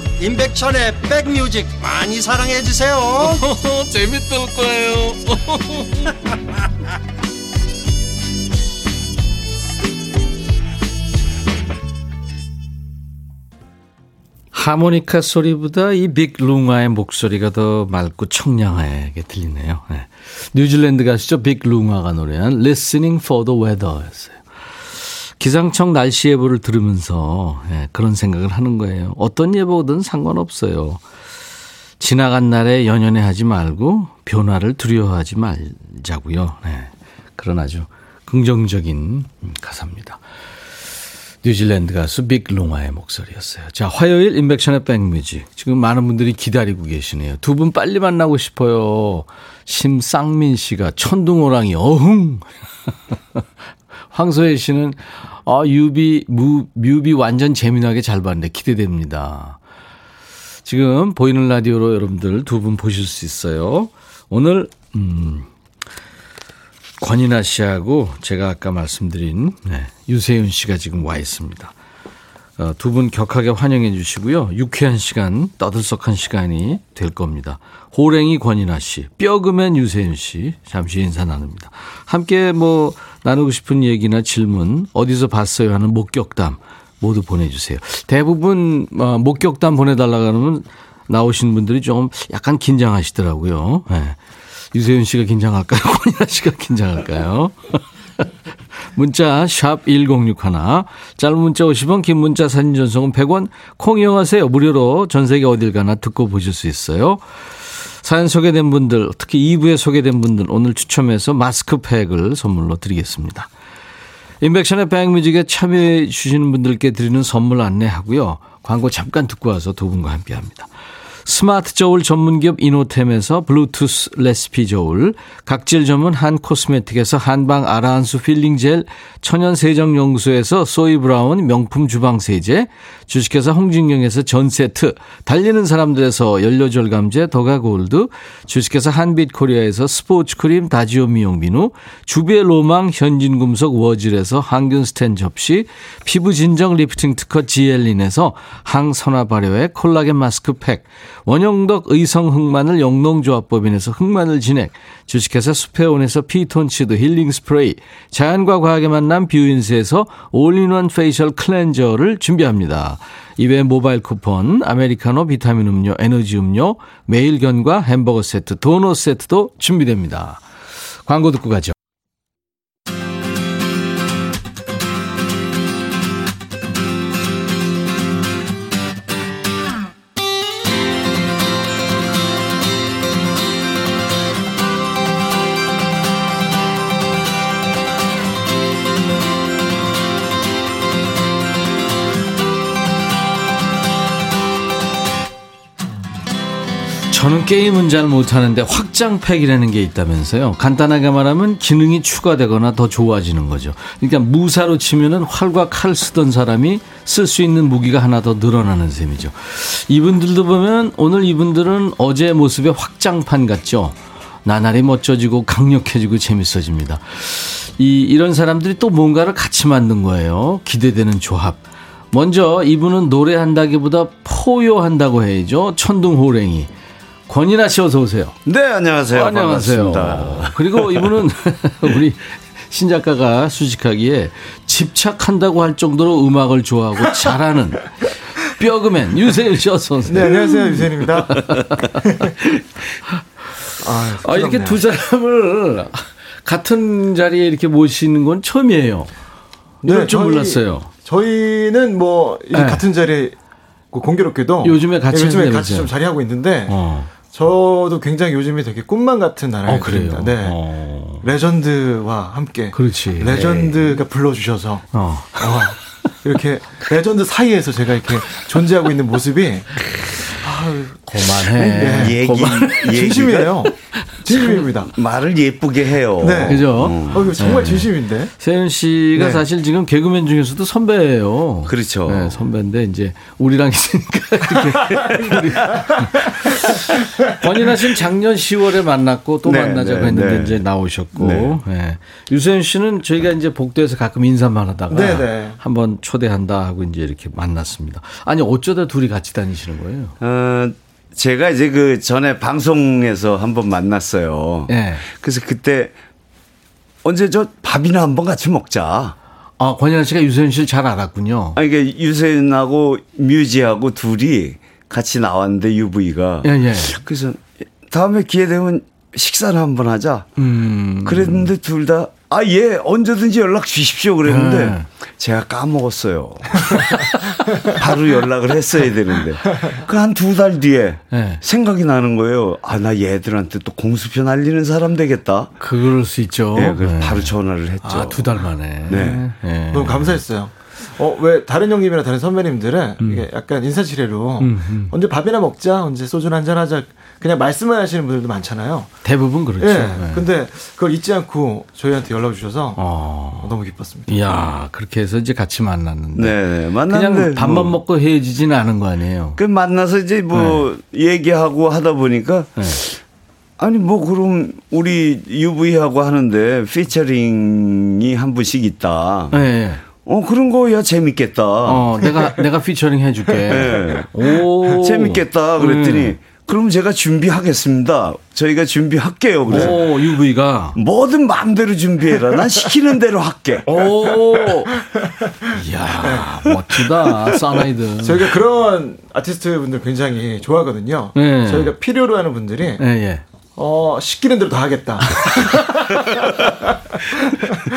임백천의 백뮤직 많이 사랑해 주세요 <laughs> 재밌을 거예요 <laughs> 하모니카 소리보다 이 빅룽아의 목소리가 더 맑고 청량하게 들리네요. 네. 뉴질랜드 가수죠. 빅룽아가 노래한 Listening for the Weather였어요. 기상청 날씨 예보를 들으면서 네, 그런 생각을 하는 거예요. 어떤 예보든 상관없어요. 지나간 날에 연연해 하지 말고 변화를 두려워하지 말자고요. 네. 그런 아주 긍정적인 가사입니다. 뉴질랜드 가수 빅롱아의 목소리였어요. 자, 화요일 인백션의 백뮤직. 지금 많은 분들이 기다리고 계시네요. 두 분 빨리 만나고 싶어요. 심쌍민 씨가 천둥오랑이 어흥. <laughs> 황소혜 씨는 아, 뮤비, 무, 뮤비 완전 재미나게 잘 봤는데 기대됩니다. 지금 보이는 라디오로 여러분들 두 분 보실 수 있어요. 오늘, 음, 권인아 씨하고 제가 아까 말씀드린 네, 유세윤 씨가 지금 와 있습니다. 어, 두분 격하게 환영해 주시고요. 유쾌한 시간, 떠들썩한 시간이 될 겁니다. 호랭이 권인아 씨, 뼈그맨 유세윤 씨, 잠시 인사 나눕니다. 함께 뭐 나누고 싶은 얘기나 질문, 어디서 봤어요 하는 목격담 모두 보내주세요. 대부분 어, 목격담 보내달라 그러면 나오신 분들이 좀 약간 긴장하시더라고요. 네. 유세윤 씨가 긴장할까요? <laughs> 권인아 씨가 긴장할까요? <laughs> 문자 샵 1061, 짧은 문자 50원, 긴 문자 사진 전송은 100원, 콩 이용하세요. 무료로 전 세계 어딜 가나 듣고 보실 수 있어요. 사연 소개된 분들, 특히 2부에 소개된 분들 오늘 추첨해서 마스크팩을 선물로 드리겠습니다. 임백천의 백뮤직에 참여해 주시는 분들께 드리는 선물 안내하고요. 광고 잠깐 듣고 와서 두 분과 함께합니다. 스마트 저울 전문기업 이노템에서 블루투스 레시피 저울, 각질 전문 한 코스메틱에서 한방 아라한수 필링 젤, 천연 세정 용수에서 소이 브라운 명품 주방 세제, 주식회사 홍진경에서 전 세트, 달리는 사람들에서 연료 절감제 더가 골드, 주식회사 한빛 코리아에서 스포츠 크림 다지오 미용 비누, 주베 로망 현진 금속 워즐에서 항균 스텐 접시, 피부 진정 리프팅 특허 지엘린에서 항산화 발효의 콜라겐 마스크 팩, 원영덕 의성 흑마늘 영농조합법인에서 흑마늘 진액, 주식회사 수페온에서 피톤치드 힐링 스프레이, 자연과 과학의 만남 뷰인스에서 all-in-one facial cleanser를 준비합니다. 이외에 모바일 쿠폰, 아메리카노 비타민 음료, 에너지 음료, 매일견과 햄버거 세트, 도넛 세트도 준비됩니다. 광고 듣고 가죠. 저는 게임은 잘 못하는데 확장팩이라는 게 있다면서요. 간단하게 말하면 기능이 추가되거나 더 좋아지는 거죠. 그러니까 무사로 치면은 활과 칼 쓰던 사람이 쓸 수 있는 무기가 하나 더 늘어나는 셈이죠. 이분들도 보면 오늘 이분들은 어제 모습의 확장판 같죠. 나날이 멋져지고 강력해지고 재밌어집니다. 이, 이런 사람들이 또 뭔가를 같이 만든 거예요. 기대되는 조합. 먼저 이분은 노래한다기보다 포효한다고 해야죠. 천둥호랭이. 권인아 씨 어서 오세요. 네, 안녕하세요. 어, 안녕하세요. 반갑습니다. 그리고 <laughs> 이분은 <laughs> 우리 신 작가가 수식하기에 집착한다고 할 정도로 음악을 좋아하고 잘하는 뼈그맨 유세윤 씨 어서 오세요. 네, 안녕하세요. 유세현입니다. <laughs> 아, 아, 이렇게 두 사람을 같은 자리에 이렇게 모시는 건 처음이에요. 네, 저희- 몰랐어요. 저희는 뭐 네. 같은 자리에 그 공교롭게도 요즘에 같이 네, 요즘에. 같이 좀 자리하고 있는데 어, 저도 굉장히 요즘에 되게 꿈만 같은 나날에 어 그래요. 네. 어, 레전드와 함께 그렇지. 레전드가 불러주셔서 어. 어, 이렇게 레전드 사이에서 제가 이렇게 존재하고 있는 모습이 <laughs> 그만해. 네. 얘기, <laughs> 진심이에요. 진심입니다. <laughs> 말을 예쁘게 해요. 네. 그죠? 어, 이거 정말 진심인데. 세윤 씨가 네. 사실 지금 개그맨 중에서도 선배예요. 그렇죠. 네, 선배인데 이제 우리랑 있으니까 이렇게 <laughs> 권인하 씨는 작년 10월에 만났고 또 네, 만나자고 네, 했는데 네. 이제 나오셨고 네. 네. 유세윤 씨는 저희가 이제 복도에서 가끔 인사만 하다가 네, 네. 한번 초대한다 하고 이제 이렇게 만났습니다. 아니 어쩌다 둘이 같이 다니시는 거예요? 어, 제가 이제 그 전에 방송에서 한번 만났어요. 네. 그래서 그때 언제 저 밥이나 한번 같이 먹자. 아 권인하 씨가 유세윤 씨를 잘 알았군요. 아, 이게 유세윤하고 뮤지하고 둘이 같이 나왔는데 UV가. 예 예. 그래서 다음에 기회 되면 식사를 한번 하자. 음. 그랬는데 둘 다, 아, 예, 언제든지 연락 주십시오. 그랬는데, 네. 제가 까먹었어요. <laughs> 바로 연락을 했어야 되는데. 그 한 두 달 뒤에 네. 생각이 나는 거예요. 아, 나 얘들한테 또 공수표 날리는 사람 되겠다. 그럴 수 있죠. 예, 그래서 네. 바로 전화를 했죠. 아, 두 달 만에. 네. 예. 너무 감사했어요. 어, 왜 다른 형님이나 다른 선배님들은 음. 이게 약간 인사치레로 언제 밥이나 먹자, 언제 소주나 한잔 하자, 그냥 말씀만 하시는 분들도 많잖아요. 대부분 그렇죠. 예. 네. 근데 그걸 잊지 않고 저희한테 연락 주셔서 어. 너무 기뻤습니다. 이야, 그렇게 해서 이제 같이 만났는데. 네, 네. 만났는데. 그냥 밥만 뭐, 먹고 헤어지지는 않은 거 아니에요. 그 만나서 이제 뭐 얘기하고 하다 보니까 네. 아니 뭐 그럼 우리 UV하고 하는데 피처링이 한 분씩 있다. 예, 예. 어 그런 거야 재밌겠다. 어, 내가, 내가 피처링 해줄게. <laughs> 네. 오. 재밌겠다 그랬더니 네. 그럼 제가 준비하겠습니다. 저희가 준비할게요. 그래서 오, UV가. 뭐든 마음대로 준비해라. 난 시키는 대로 할게. 오. 이야, 멋지다. 사나이든. 저희가 그런 아티스트 분들 굉장히 좋아하거든요. 네. 저희가 필요로 하는 분들이 예, 예. 어, 시키는 대로 다 하겠다. <laughs>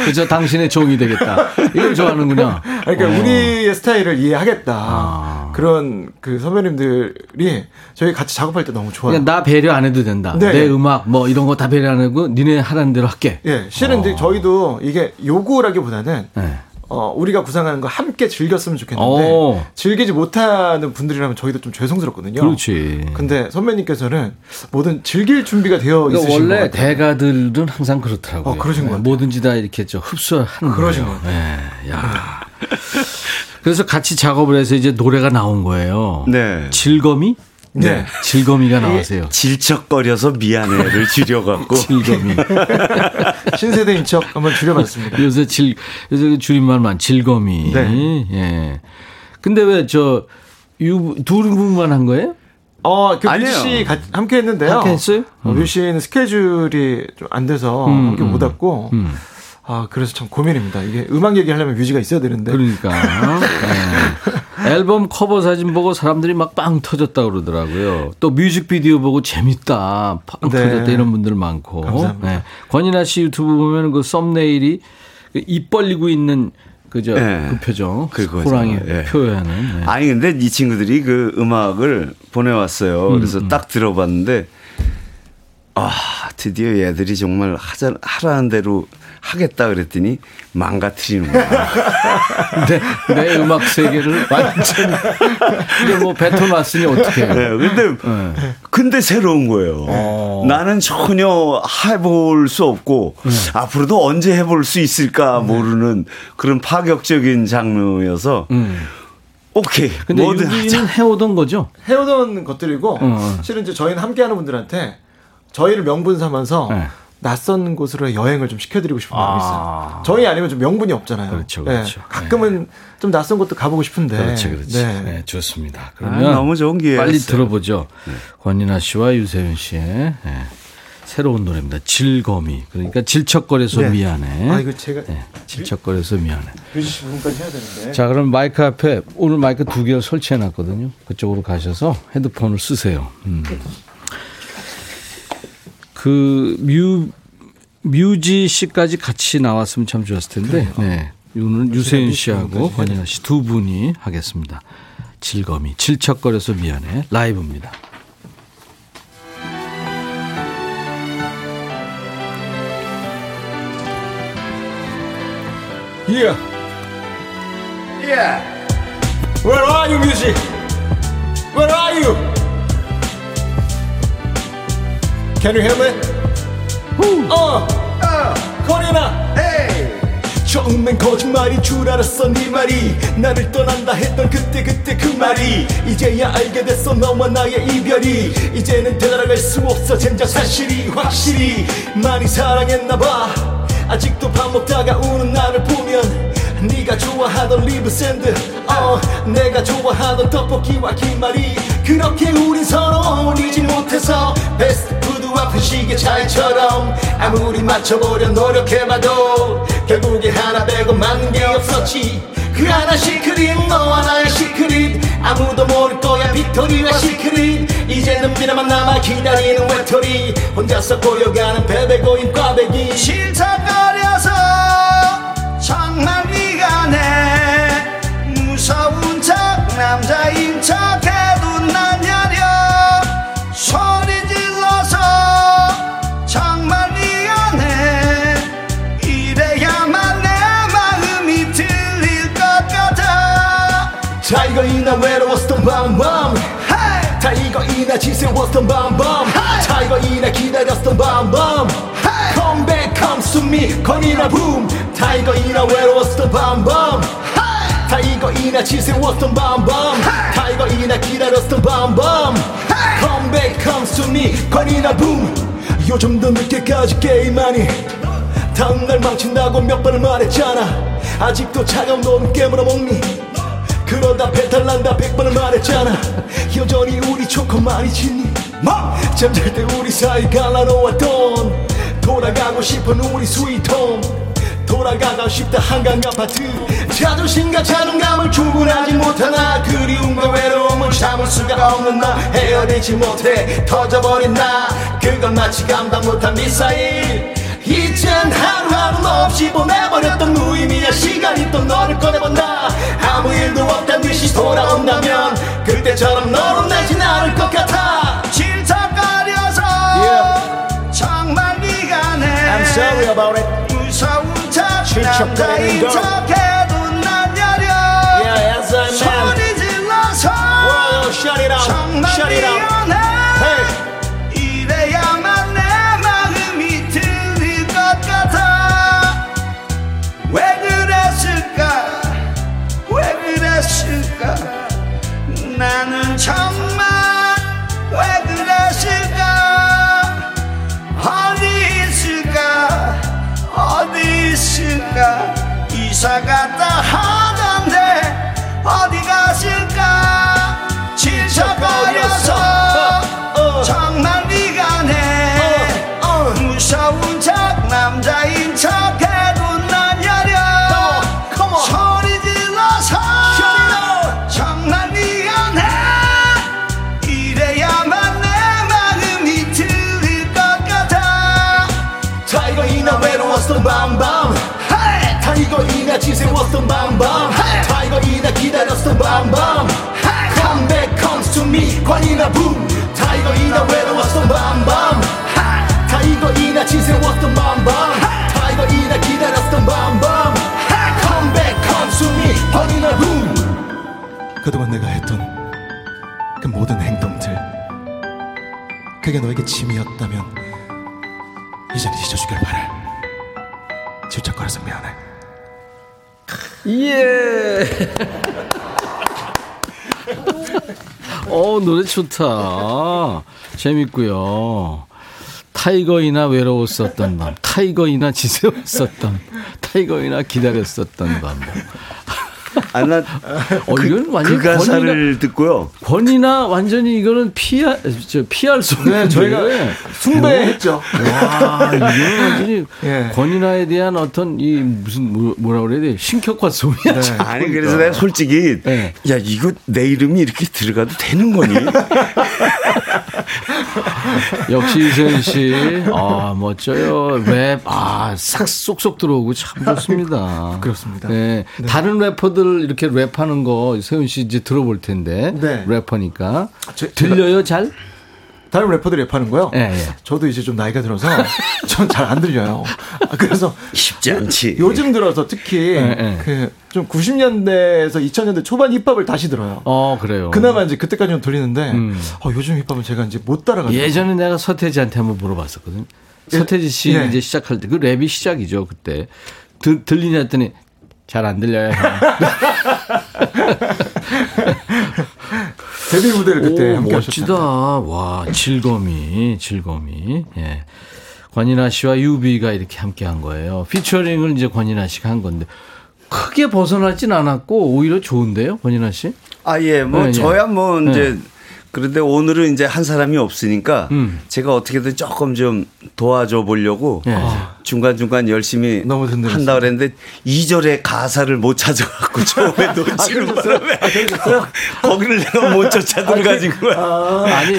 그저 당신의 종이 되겠다. 이걸 좋아하는구나. 그러니까 어. 우리의 스타일을 이해하겠다. 아. 그런 그 선배님들이 저희 같이 작업할 때 너무 좋아요. 나 배려 안 해도 된다. 네. 내 음악 뭐 이런 거 다 배려 안 하고 니네 하라는 대로 할게. 예, 실은 이제 저희도 이게 요구라기보다는 네. 어, 우리가 구상하는 거 함께 즐겼으면 좋겠는데 오. 즐기지 못하는 분들이라면 저희도 좀 죄송스럽거든요. 그렇지. 근데 선배님께서는 뭐든 즐길 준비가 되어 그러니까 있으신 것 원래 같아요. 대가들은 항상 그렇더라고요. 어, 그러신 것 같아요. 뭐든지 다 이렇게 저 흡수하는 그러신 거예요. 것 예, 야. 그래서 같이 작업을 해서 이제 노래가 나온 거예요. 네. 질거미? 네. 질거미가 나왔어요. 질척거려서 미안해를 줄여갖고 <laughs> 질거미. <laughs> 신세대 인 척 한번 줄여봤습니다. 요새 질, 요새 그 줄임말만 질거미. 네. 예. 근데 왜 저, 유, 두 분만 한 거예요? 어, 그 아니에요. 뮤지 씨 같- 함께 했는데요. 함께 했어요? 어, 뮤지 씨는 스케줄이 좀 안 돼서 음, 함께 음. 못 왔고. 아, 그래서 참 고민입니다. 이게 음악 얘기하려면 뮤지가 있어야 되는데. 그러니까 <laughs> 네. 앨범 커버 사진 보고 사람들이 막 빵 터졌다 그러더라고요. 또 뮤직비디오 보고 재밌다, 빵 네. 터졌다 이런 분들 많고. 감사합니다. 네. 권인아 씨 유튜브 보면 그 썸네일이 그입 벌리고 있는 그저 네. 그 표정. 호랑이 예. 표현은. 네. 아니 근데 이 친구들이 그 음악을 보내왔어요. 음, 그래서 딱 들어봤는데 아 드디어 얘들이 정말 하자 하라는 대로 하겠다 그랬더니 망가뜨리는 거야. <laughs> 내, 내 음악 세계를 완전 이제 뭐 뱉어놨으니 어떻게 해요? 네, 근데 근데 새로운 거예요. 어. 나는 전혀 해볼 수 없고 네. 앞으로도 언제 해볼 수 있을까 모르는 그런 파격적인 장르여서 오케이 음. 근데 뭐든. 유기는 해오던 거죠? 해오던 것들이고, 어. 실은 이제 저희는 함께 하는 분들한테 저희를 명분 삼아서 네. 낯선 곳으로 여행을 좀 시켜드리고 싶은 마음이 아. 있어요. 저희 아니면 좀 명분이 없잖아요. 그렇죠, 네. 그렇죠. 가끔은 좀 낯선 곳도 가보고 싶은데. 그렇지, 그렇지. 네. 네, 좋습니다. 아, 그러면 너무 좋은 기회였어요. 빨리 들어보죠. 권인아 씨와 유세윤 씨의 네, 새로운 노래입니다. 질거미. 그러니까 질척거려서 네. 미안해. 아, 이거 제가 네, 질척거려서 미안해. 뮤지 씨 부분까지 해야 되는데. 자, 그럼 마이크 앞에 오늘 마이크 두 개를 설치해 놨거든요. 그쪽으로 가셔서 헤드폰을 쓰세요. 음. 그 뮤, 뮤지 씨까지 같이 나왔으면 참 좋았을 텐데, 네. 오늘 유세윤 씨하고 권인아 씨 두 분이 하겠습니다. 질거미, 질척거려서 미안해. 라이브입니다. Yeah. Yeah. Where are you, music? Where are you? Can you hear me? 어. 코리나. 처음엔 거짓말인 줄 알았어 네 말이. 나를 떠난다 했던 그때 그때 그 말이. 이제야 알게 됐어 너와 나의 이별이. 이제는 되돌아갈 수 없어 젠장 사실이 확실히. 많이 사랑했나봐. 아직도 밥 먹다가 우는 나를 보면 네가 좋아하던 리브 샌드 어 내가 좋아하던 떡볶이와 김말이. 그렇게 우린 서로 어울리지 못해서 패스트 푸드와 분식의 차이처럼 아무리 맞춰보려 노력해봐도 결국에 하나 빼고 맞는 게 없었지. 그 하나 secret 너와 나의 secret. 아무도 모를 거야 빅토리아 시크릿. 이제는 미련만 남아 기다리는 외톨이. 혼자서 고여가는 베베꼬인 꽈배기. 실타거려서 정말 네가 내 무서운 척 남자인 척해 지새웠던 밤밤. 타이거 인하 기다렸던 밤밤. 컴백 me 건이나 붐. 타이거 인하 외로웠던 밤밤. 타이거 인하 지새웠던 밤밤. 타이거 인하 기다렸던 밤밤. 컴백 comes to me 건이나 붐. 요즘 도 늦게까지 게임하니. 다음날 망친다고 몇 번을 말했잖아. 아직도 차가운 너는 깨물어 먹니? 그러다 배탈 난다 백 번을 말했잖아. 여전히 우리 초코 많이 짓니 뭐 잠잘 때 우리 사이 갈라놓았던 돌아가고 싶은 우리 스위트홈. 돌아가고 싶다 한강 아파트. 자존심과 자존감을 충분하지 못하나. 그리움과 외로움을 참을 수가 없는 나. 헤어지지 못해 터져버린 나. 그건 마치 감당 못한 미사일. 이젠 하루하루 없이 보내버렸던 무의미한 시간이 또 너를 꺼내본다 아무 일도 없단 듯이 돌아온다면 그때처럼 너로 내진 않을 것 같아 sorry about it. 무서운 척 걸. 척해도 난 여려. Yeah, yes I am 소리 질러서 Wow, shut it out. 정말 Shut it out. 미안해. 이래야만 내 마음이 들릴 것 같아. 왜 그랬을까? 왜 그랬을까? 나는 정 있을까 이사 갔다 하 밤밤 Come comes to me. 관이나 붐 타이거이나 외로웠던 밤밤 타이거 인하 지새웠던 밤밤 타이거 인하 기다렸던 밤밤 Come comes to me. 관이나 붐 그동안 내가 했던 그 모든 행동들 그게 너에게 짐이었다면 이젠 잊어주길 바래 질척거려서 미안해. 예. 어, 노래 좋다. 재밌고요. 타이거 인하 외로웠었던 밤, 타이거 인하 지새웠었던, 타이거 인하 기다렸었던 밤. 아, 나 어, 이건 완전 그 가사를 듣고요. 권인하 완전히 이거는 피할, 저, 피할 수 없는. 네, 저희가 숭배했죠. 와, 이거는 완전히 예. 권이나에 대한 어떤 이 무슨 뭐- 뭐라 그래야 돼? 신격화 소리야. 네. 아니 그래서 내가 솔직히 네. 야 이거 내 이름이 이렇게 들어가도 되는 거니? <laughs> <laughs> 역시 이세현 씨, 아 멋져요. 랩, 아싹 쏙쏙 들어오고 참 좋습니다. <laughs> 그렇습니다. 네. 다른 래퍼들 이렇게 랩하는 거 세훈 씨 이제 들어볼 텐데 네. 래퍼니까 제- 들려요 잘? 다른 래퍼들이 랩하는 거요? 예, 예. 저도 이제 좀 나이가 들어서 <laughs> 전 잘 안 들려요. 아, 그래서 쉽지 않지. 요즘 들어서 특히 예, 예. 그좀 90년대에서 2000년대 초반 힙합을 다시 들어요. 어 그래요. 그나마 이제 그때까지는 들리는데 음. 어, 요즘 힙합은 제가 이제 못 따라가요. 예전에 내가 서태지한테 한번 물어봤었거든. 예. 서태지 씨 예. 이제 시작할 때 그 랩이 시작이죠 그때 들, 들리냐 했더니 잘 안 들려요. <laughs> <laughs> 형. 데뷔 무대를 그때 오, 함께 멋지다. 하셨잖아요. 와, 질검이, 질검이. 예. 권인하 씨와 UV가 이렇게 함께 한 거예요. 피처링을 이제 권인하 씨가 한 건데, 크게 벗어나진 않았고, 오히려 좋은데요, 권인하 씨? 아, 예, 뭐, 네, 예. 저야 뭐, 네. 이제, 그런데 오늘은 이제 한 사람이 없으니까 음. 제가 어떻게든 조금 좀 도와줘 보려고 예. 중간중간 열심히 너무. 한다 그랬는데 2절의 가사를 못 찾아갖고 <laughs> 처음에 놓치는 바람에 <laughs> 거기를 내가 못 쫓아 들어가지고. 아니,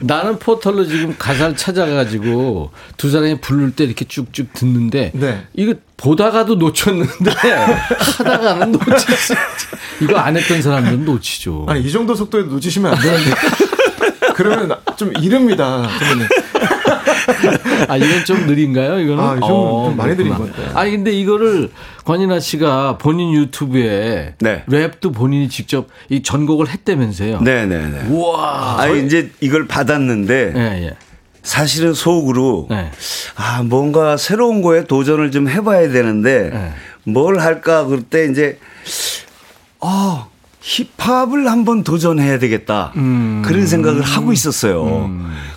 나는 포털로 지금 가사를 찾아가지고 두 사람이 부를 때 이렇게 쭉쭉 듣는데, 네. 이거 보다가도 놓쳤는데, <laughs> 하다가는 놓치지. 이거 안 했던 사람들은 놓치죠. 아니 이 정도 속도에 놓치시면 안 되는데. 그러면 좀 이릅니다, 선배님. <laughs> 아, 이건 좀 느린가요? 이거는? 아, 좀- 좀 많이 느린. 건데. 아니, 근데 이거를 권인아 씨가 본인 유튜브에 네. 랩도 본인이 직접 이 전곡을 했다면서요? 네네네. 우와. 아, 이제 이걸 받았는데 예, 예. 사실은 속으로 네. 아 뭔가 새로운 거에 도전을 좀 해봐야 되는데 네. 뭘 할까 그럴 때 이제 아 힙합을 한번 도전해야 되겠다 음. 그런 생각을 하고 있었어요.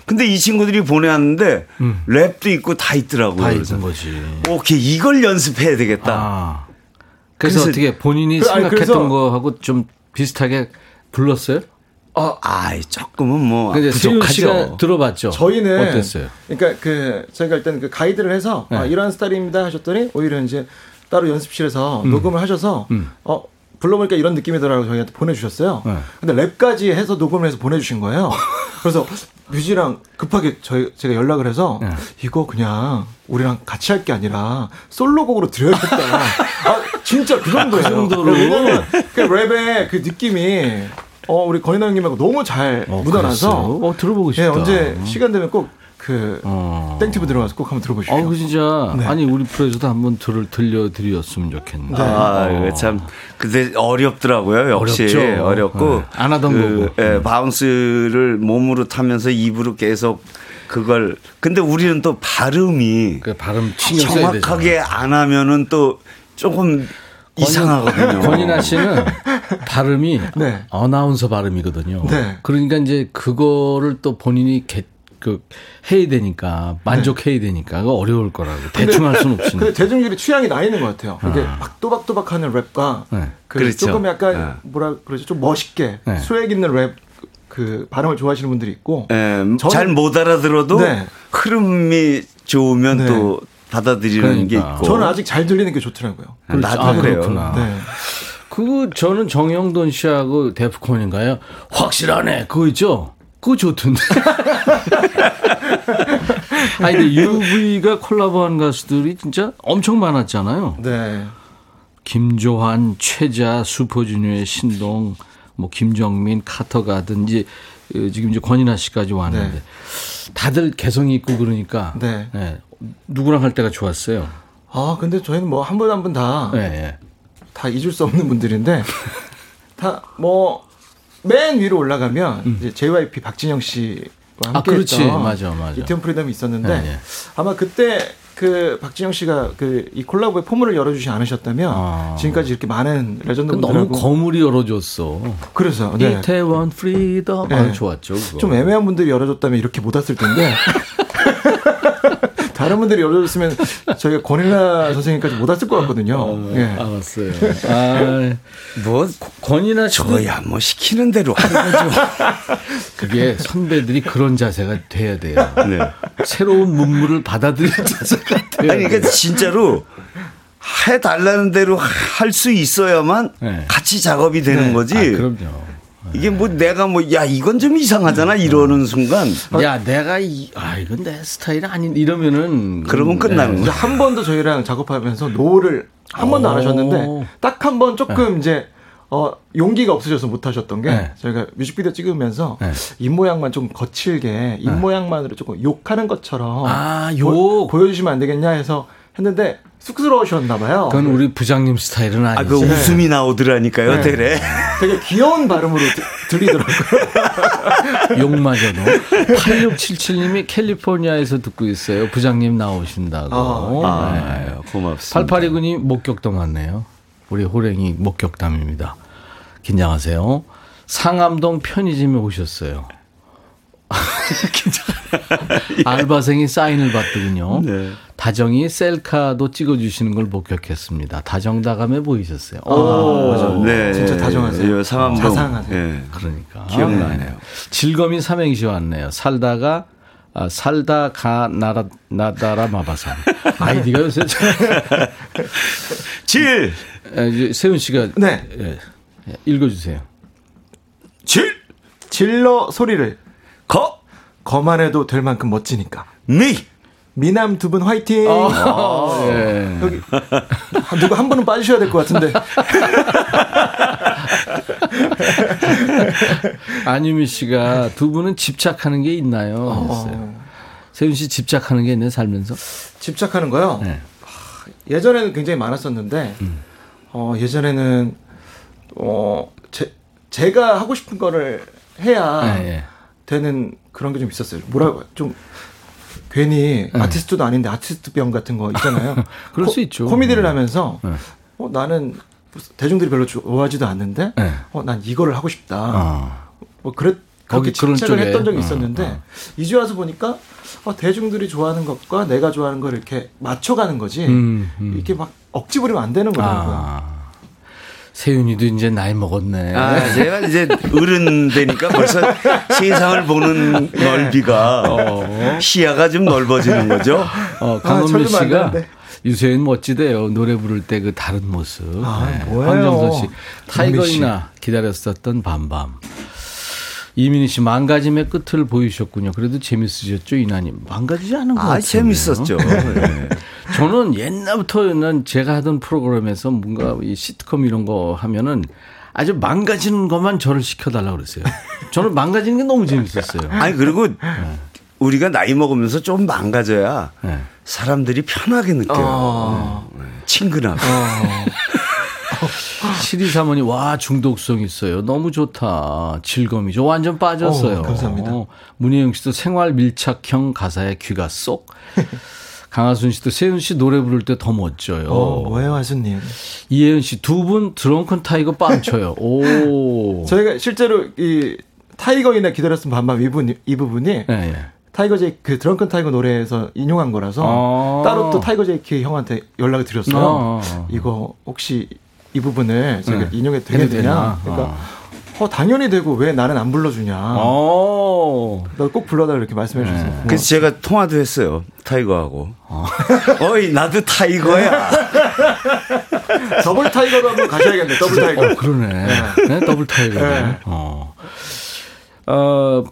근데 이 친구들이 보내왔는데 랩도 있고 다 있더라고요. 음. 다 있는 거지. 오케이 이걸 연습해야 되겠다. 아. 그래서, 그래서- 어떻게 본인이 그- 아니, 생각했던 거하고 좀 비슷하게 불렀어요? 어, 아 조금은 뭐 근데 세윤 씨가 부족하죠. 들어봤죠? 저희는 어땠어요? 그러니까 그 저희가 일단 그 가이드를 해서 아, 네. 이러한 스타일입니다 하셨더니 오히려 이제 따로 연습실에서 음. 녹음을 하셔서 어 불러보니까 이런 느낌이 더라고 저희한테 보내주셨어요. 네. 근데 랩까지 해서 녹음을 해서 보내주신 거예요. 그래서 뮤지랑 급하게 저희 제가 연락을 해서 네. 이거 그냥 우리랑 같이 할 게 아니라 솔로곡으로 드려야겠다. 아 진짜 그 정도예요. 그 정도로? 왜냐면 그 랩의 그 느낌이 어 우리 권인하 형님하고 너무 잘 어, 묻어나서? 어, 들어보고 싶다. 예, 언제 시간 되면 꼭 그 어. 땡튜브 들어가서 꼭 한번 들어보십시오. 어, 그 진짜 네. 아니 우리 프로에서도 한번 들을 들려드렸으면 좋겠는데. 아, 어. 이거 참 근데 어렵더라고요. 역시 어렵죠. 어렵고 네. 안 하던 거고. 예, 바운스를 몸으로 타면서 입으로 계속 그걸 근데 우리는 또 발음이 그 발음 신경 써야 되잖아. 정확하게 안 하면은 또 조금 이상하거든요. 권인아 씨는 발음이 네. 어나운서 발음이거든요. 네. 그러니까 이제 그거를 또 본인이 개, 그 해야 되니까 만족해야 되니까 그거 어려울 거라고 대충 할 수는 근데 없으니까. 대중들이 취향이 나 있는 것 같아요. 이게 막 또박또박하는 랩과 네. 그 그렇죠. 조금 약간 네. 뭐라 그러죠? 좀 멋있게 네. 수액 있는 랩 그 발음을 좋아하시는 분들이 있고 예, 저는- 잘못 알아들어도 네. 흐름이 좋으면 네. 또 받아들이는 게 그러니까. 있고. 저는 아직 잘 들리는 게 좋더라고요. 나도 아, 그래요. 그렇구나. 네. 그 저는 정영돈 씨하고 데프콘인가요? 확실하네. 그거 있죠? 그거 좋던데. <laughs> 아니 근데 UV가 콜라보한 가수들이 진짜 엄청 많았잖아요. 네. 김조한, 최자, 슈퍼주니어의 신동, 뭐 김정민, 카더가든 이제 어, 지금 이제 권인하 씨까지 왔는데 네. 다들 개성이 있고 그러니까 네. 예, 누구랑 할 때가 좋았어요. 아 근데 저희는 뭐 한 분 한 분다다 예, 예. 잊을 수 없는 분들인데 다 뭐 맨 위로 올라가면 이제 JYP 박진영 씨와 아, 함께 그렇지. 했던 맞아, 맞아. 이태원 프리덤이 있었는데 네, 네. 아마 그때 그 박진영 씨가 그 이 콜라보의 포문을 열어주지 않으셨다면 아. 지금까지 이렇게 많은 레전드 그 너무 분들하고 거물이 열어줬어. 그래서 네. 이태원 프리덤. 네. 아, 좋았죠. 그거. 좀 애매한 분들이 열어줬다면 이렇게 못 왔을 텐데 <laughs> 다른 분들이 열어줬으면 저희가 권인하 선생님까지 못 왔을 것 같거든요. 어, 예. 알았어요. 아, 뭐 권인하 씨도 저야 뭐 시키는 대로 하는 거죠. <laughs> 그게 선배들이 그런 자세가 돼야 돼요. 네. 새로운 문물을 받아들이는 <laughs> 자세가 돼야 아니 돼요. 그러니까 진짜로 해달라는 대로 할 수 있어야만 네. 같이 작업이 되는 거지. 아, 그럼요. 이게 뭐 내가 뭐 야 이건 좀 이상하잖아 이러는 순간 야, 내가 이, 아, 이건 내 스타일 아닌, 이러면은. 그러면 끝나는 네. 거야. 한 번도 저희랑 작업하면서 no를 한 번도 안 오. 하셨는데 딱 한 번 조금 이제 어 용기가 없으셔서 못 하셨던 게 네. 저희가 뮤직비디오 찍으면서 네. 입 모양만 좀 거칠게 입 모양만으로 조금 욕하는 것처럼 아, 보- 욕. 보 여주시면 안 되겠냐 해서 했는데 쑥스러우셨나 봐요. 그건 우리 부장님 스타일은 아, 아니죠. 그 웃음이 나오더라니까요, 네. 되레. 되게 귀여운 발음으로 드- 들리더라고요. <laughs> 욕마저도. 8677님이 캘리포니아에서 듣고 있어요. 부장님 나오신다고. 아, 네. 고맙습니다. 8829님 목격담 왔네요. 우리 호랭이 목격담입니다. 긴장하세요. 상암동 편의점에 오셨어요. <laughs> 긴장. 알바생이 사인을 받더군요. 네. 다정이 셀카도 찍어주시는 걸 목격했습니다. 다정다감해 보이셨어요. 아, 오, 맞아. 네. 진짜 다정하세요. 예, 상암동. 자상하세요. 예. 그러니까. 기억나네요. 질검이 삼행시 왔네요. 살다가 아, 살다 가 나라 나다라 마바산. <laughs> 아이디가 요새 참- <laughs> 질! 에, 이제 세훈 씨가 네. 예, 예, 읽어주세요. 질! 질러 소리를 거! 거만 해도 될 만큼 멋지니까. 미! 미남 두 분 화이팅. 예. 여기 한- 누구 한 분은 빠지셔야 될 것 같은데. <laughs> 안유미 씨가 두 분은 집착하는 게 있나요? 했어요. 세훈 씨 집착하는 게 있나요 살면서? 집착하는 거요. 네. 예전에는 굉장히 많았었는데, 음. 어, 예전에는, 어, 제, 제가 하고 싶은 거를 해야 예, 예. 되는 그런 게 좀 있었어요. 뭐라고, 좀, 괜히 아티스트도 아닌데 아티스트 병 같은 거 있잖아요. 네. <laughs> 그럴 코- 수 있죠. 코미디를 하면서, 네. 어, 나는 대중들이 별로 좋아하지도 않는데, 네. 어, 난 이거를 하고 싶다. 어. 뭐 그랬 그렇게 집착을. 했던 적이 어, 있었는데 어. 이제 와서 보니까 어, 대중들이 좋아하는 것과 내가 좋아하는 걸 이렇게 맞춰가는 거지 음, 음. 이렇게 막 억지 부리면 안 되는 거더라고요. 아. 세윤이도 이제 나이 먹었네. 아, 제가 이제 어른 되니까 벌써 <laughs> 세상을 보는 넓이가 시야가 좀 넓어지는 거죠. 어, 강은미 저도 씨가. 유세윤 멋지대요. 노래 부를 때 그 다른 모습. 아, 네. 뭐예요? 황정선 씨. 타이거이나 기다렸었던 밤밤. 이민희 씨 망가짐의 끝을 보이셨군요. 그래도 재밌으셨죠, 이나님? 망가지지 않은 것 아, 같아요. 재밌었죠. 네. 저는 옛날부터는 제가 하던 프로그램에서 뭔가 이 시트콤 이런 거 하면은 아주 망가지는 것만 저를 시켜달라고 그랬어요. 저는 망가지는 게 너무 재밌었어요. 아니, 그리고 우리가 나이 먹으면서 좀 망가져야 네. 사람들이 편하게 느껴요. 어. 네. 친근하고. 시리 사모님 와 중독성 있어요. 너무 좋다. 질검이죠. 완전 빠졌어요. 어, 감사합니다. 어, 문희영 씨도 생활 밀착형 가사에 귀가 쏙. <laughs> 강하순 씨도 세윤 씨 노래 부를 때 더 멋져요. 어, 뭐예요, 하수님? 이혜연 씨 두 분 드렁큰 타이거 빵 쳐요. 오. <laughs> 저희가 실제로 이 타이거 인하 기다렸던 밤밤 이, 부분, 이 부분이 예, 예. 타이거 J 그 드렁큰 타이거 노래에서 인용한 거라서 아. 따로 또 타이거 JK 형한테 연락을 드렸어요. 아. 이거 혹시 이 부분을 저희가 네. 인용해 해도 되게? 되냐? 그러니까 어, 당연히 되고 왜 나는 안 불러주냐? 오. 너 꼭 불러달라 이렇게 말씀해 네. 고마워요. 그래서 제가 통화도 했어요. 타이거하고. <laughs> 어 이, 나도 타이거야. <laughs> 더블 타이거로 한번 가셔야겠네. 더블 타이거. 어, 그러네. 네, 더블 타이거. 어. 어,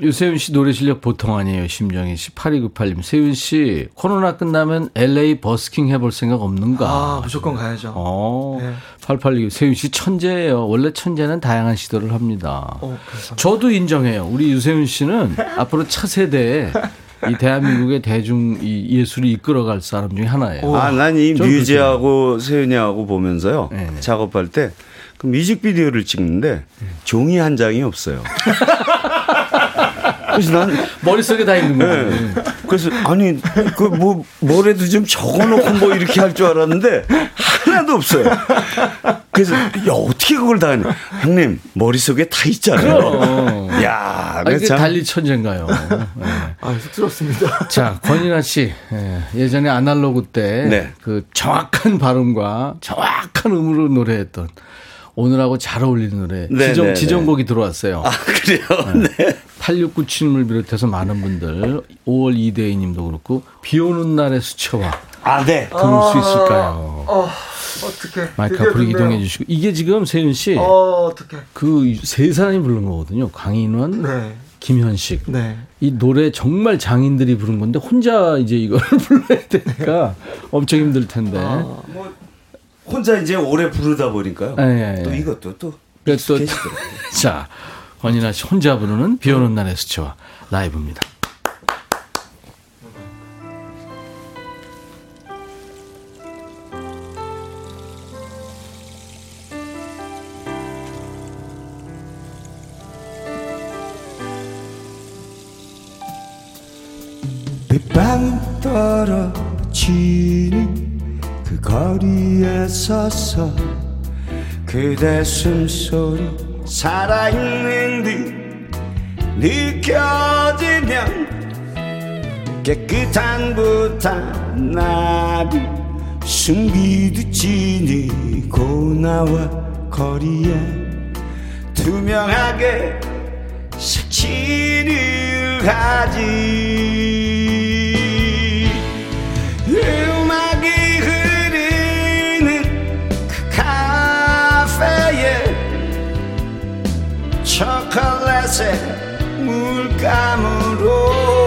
유세윤 씨 노래 실력 보통 아니에요. 심정희 씨. 8298님. 세윤 씨, 코로나 끝나면 LA 버스킹 해볼 생각 없는가? 아, 무조건 가야죠. 어, 네. 8862. 세윤 씨 천재예요. 원래 천재는 다양한 시도를 합니다. 어, 감사합니다. 저도 인정해요. 우리 유세윤 씨는 앞으로 차세대에 이 대한민국의 대중 이 예술을 이끌어갈 사람 중에 하나예요. 아, 난 이 뮤지하고 세윤이하고 보면서요. 네네. 작업할 때 그 뮤직비디오를 찍는데 종이 한 장이 없어요. <laughs> 그래서 난 머릿속에 다 있는 거예요. 네. 그래서 아니 그 뭐 뭐래도 좀 적어놓고 뭐 이렇게 할 줄 알았는데 하나도 없어요. 그래서 야 어떻게 그걸 다 하냐? 형님 머릿속에 다 있잖아요. 그럼. 야, 아, 참 달리 천재인가요? 네. 아, 쑥스럽습니다. 자, 권인아 씨. 예, 전에 아날로그 때 네. 그 정확한 발음과 정확한 음으로 노래했던 오늘하고 잘 어울리는 노래. 네, 지정, 네, 지정곡이 들어왔어요. 아 그래요. 네. 8697님을 비롯해서 많은 분들, 5월 이대희 님도 그렇고, 비 오는 날의 수채화 아 네. 들을 수 있을까요? 어, 어떡해. 마이크 앞으로 듣네요. 이동해 주시고. 이게 지금 세윤 씨, 어, 어떡해. 그세 사람이 부른 거거든요. 강인원, 네. 김현식. 네. 이 노래 정말 장인들이 부른 건데 혼자 이제 이걸 <laughs> 불러야 되니까 엄청 힘들 텐데. 뭐 혼자 이제 오래 부르다 보니까요. 예, 예, 또 예. 이것도 또 그래서 또. <laughs> 자, 권인아 씨 혼자 부르는 비 오는 날의 수채화 라이브입니다. 서서 그대 숨소리 살아있는 듯 느껴지면 깨끗한 부탄 나비 숨기듯 지니고 나와 거리에 투명하게 색칠을 하지 초콜릿의 물감으로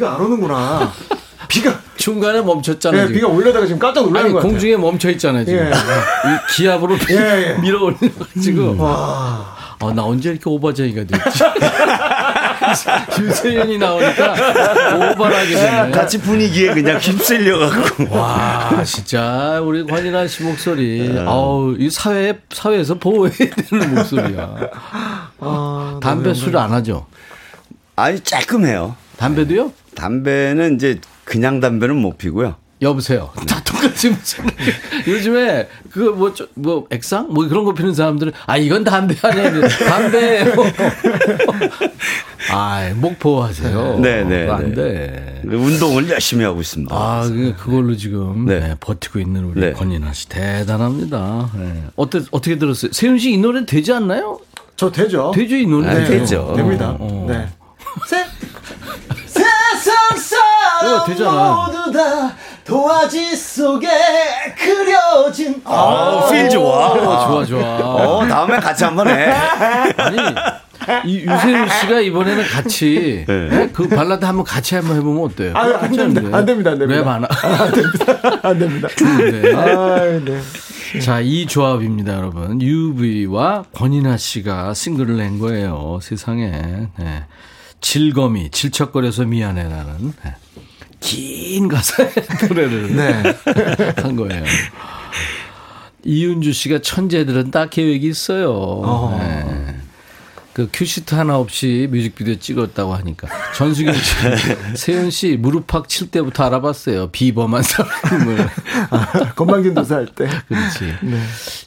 비가 안 오는구나. 비가 중간에 멈췄잖아요. 네, 지금. 비가 올려다가 지금 깜짝 놀라는 아니, 같아요. 공중에 멈춰 있잖아요, 지금. 예. 이 기압으로 예, 예. <laughs> 밀어 올려가지고. 와. 아, 나 언제 이렇게 오버제이가 됐지? <laughs> 유세윤이 나오니까 오버하게 되네. 같이 분위기에 그냥 휩쓸려갖고. 와, 진짜 우리 관인아 씨 목소리. 아우, 이 사회 사회에서 보호해야 되는 목소리야. 아, 담배 술 안 하죠? 아니, 조금 해요. 담배도요? 담배는 이제 그냥 담배는 못 피고요. 여보세요. 다 똑같이 무슨 <laughs> 요즘에 그뭐뭐 액상 뭐 그런 거 피는 사람들은 아 이건 담배 아니야 담배예요. <laughs> 아 목포하세요. 네, 네, 그거 안 네. 돼. 운동을 열심히 하고 있습니다. 아 그- 그걸로 지금 네. 네, 버티고 있는 우리 네. 권인아 씨 대단합니다. 네. 어때 어떻게 들었어요? 세윤 씨 이 노래 되지 않나요? 저 되죠? 되죠 이 노래. 아, 되죠. 됩니다. 어. 네. 세, <laughs> 어, 사람 되잖아. 모두 다 도화지 속에 그려진 아, 필 좋아. 어, 좋아 좋아. 어, 다음에 같이 한번 해. 아니 이 유세윤 씨가 이번에는 같이 네. 네, 그 발라드 한번 같이 한번 해보면 어때요? 아유, 안 됩니다. 안 됩니다. 안 됩니다. 랩 하나. 안 됩니다. <laughs> 네. 아, 네. 자, 이 조합입니다, 여러분. UV와 권인아 씨가 싱글을 낸 거예요. 세상에. 네. 질검이 질척거려서 미안해라는 네. 긴 가사의 <laughs> 노래를 네. <laughs> 한 거예요. 이윤주 씨가 천재들은 딱 계획이 있어요. 네. 그 큐시트 하나 없이 뮤직비디오 찍었다고 하니까 전수경 씨, <laughs> 세윤 씨 무릎팍 칠 때부터 알아봤어요. 비범한 사람을. 아, 건방진 도사 할 때. 그렇지. 네.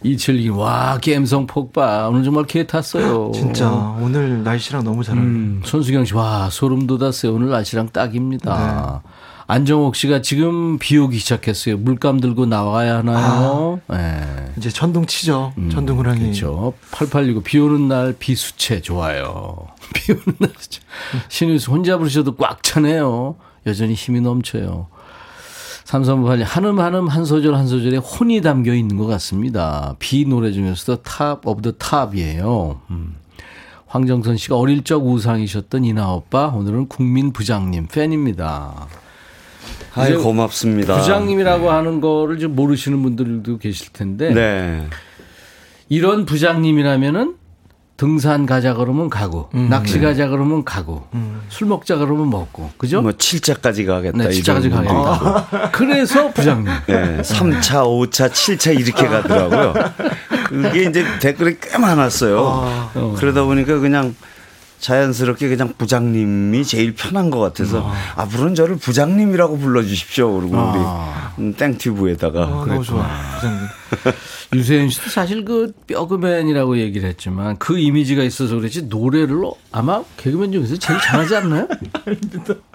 이철기 와 감성 폭발 오늘 정말 개 탔어요. 진짜 오늘 날씨랑 너무 잘 어울려요. 음, 손수경 씨 와 소름 돋았어요. 오늘 날씨랑 딱입니다. 안정옥 씨가 지금 비 오기 시작했어요. 물감 들고 나와야 하나요? 네. 이제 천둥 치죠. 천둥 호랑이. 그렇죠. 8865비 오는 날 비수채 좋아요. <laughs> 비 오는 날 수채. 신우수 혼자 부르셔도 꽉 차네요. 여전히 힘이 넘쳐요. 삼삼팔이 한음 한음 한 소절 한 소절에 혼이 담겨 있는 것 같습니다. 비 노래 중에서도 top of the top이에요. 음. 황정선 씨가 어릴 적 우상이셨던 인하 오빠 오늘은 국민 부장님 팬입니다. 아이, 이제 고맙습니다. 부장님이라고 하는 거를 좀 모르시는 분들도 계실 텐데 네. 이런 부장님이라면은 등산 가자 그러면 가고 낚시 가자 그러면 가고 술 먹자 그러면 먹고 그죠? 뭐 7차까지 가겠다. 네, 진짜까지 이런 분들이 가겠다. 그래서 부장님. <laughs> 네, 3차, 5차, 7차 이렇게 가더라고요. 그게 이제 댓글이 꽤 많았어요. 그러다 보니까 그냥 자연스럽게 그냥 부장님이 제일 편한 것 같아서 앞으로는 저를 부장님이라고 불러주십시오. 그리고 아. 우리 음, 땡튜브에다가 아, 너무 좋아. 부장님. <laughs> 유세윤 씨도 사실 그 뼈그맨이라고 얘기를 했지만 그 이미지가 있어서 그렇지 노래를 아마 개그맨 중에서 제일 잘하지 않나요?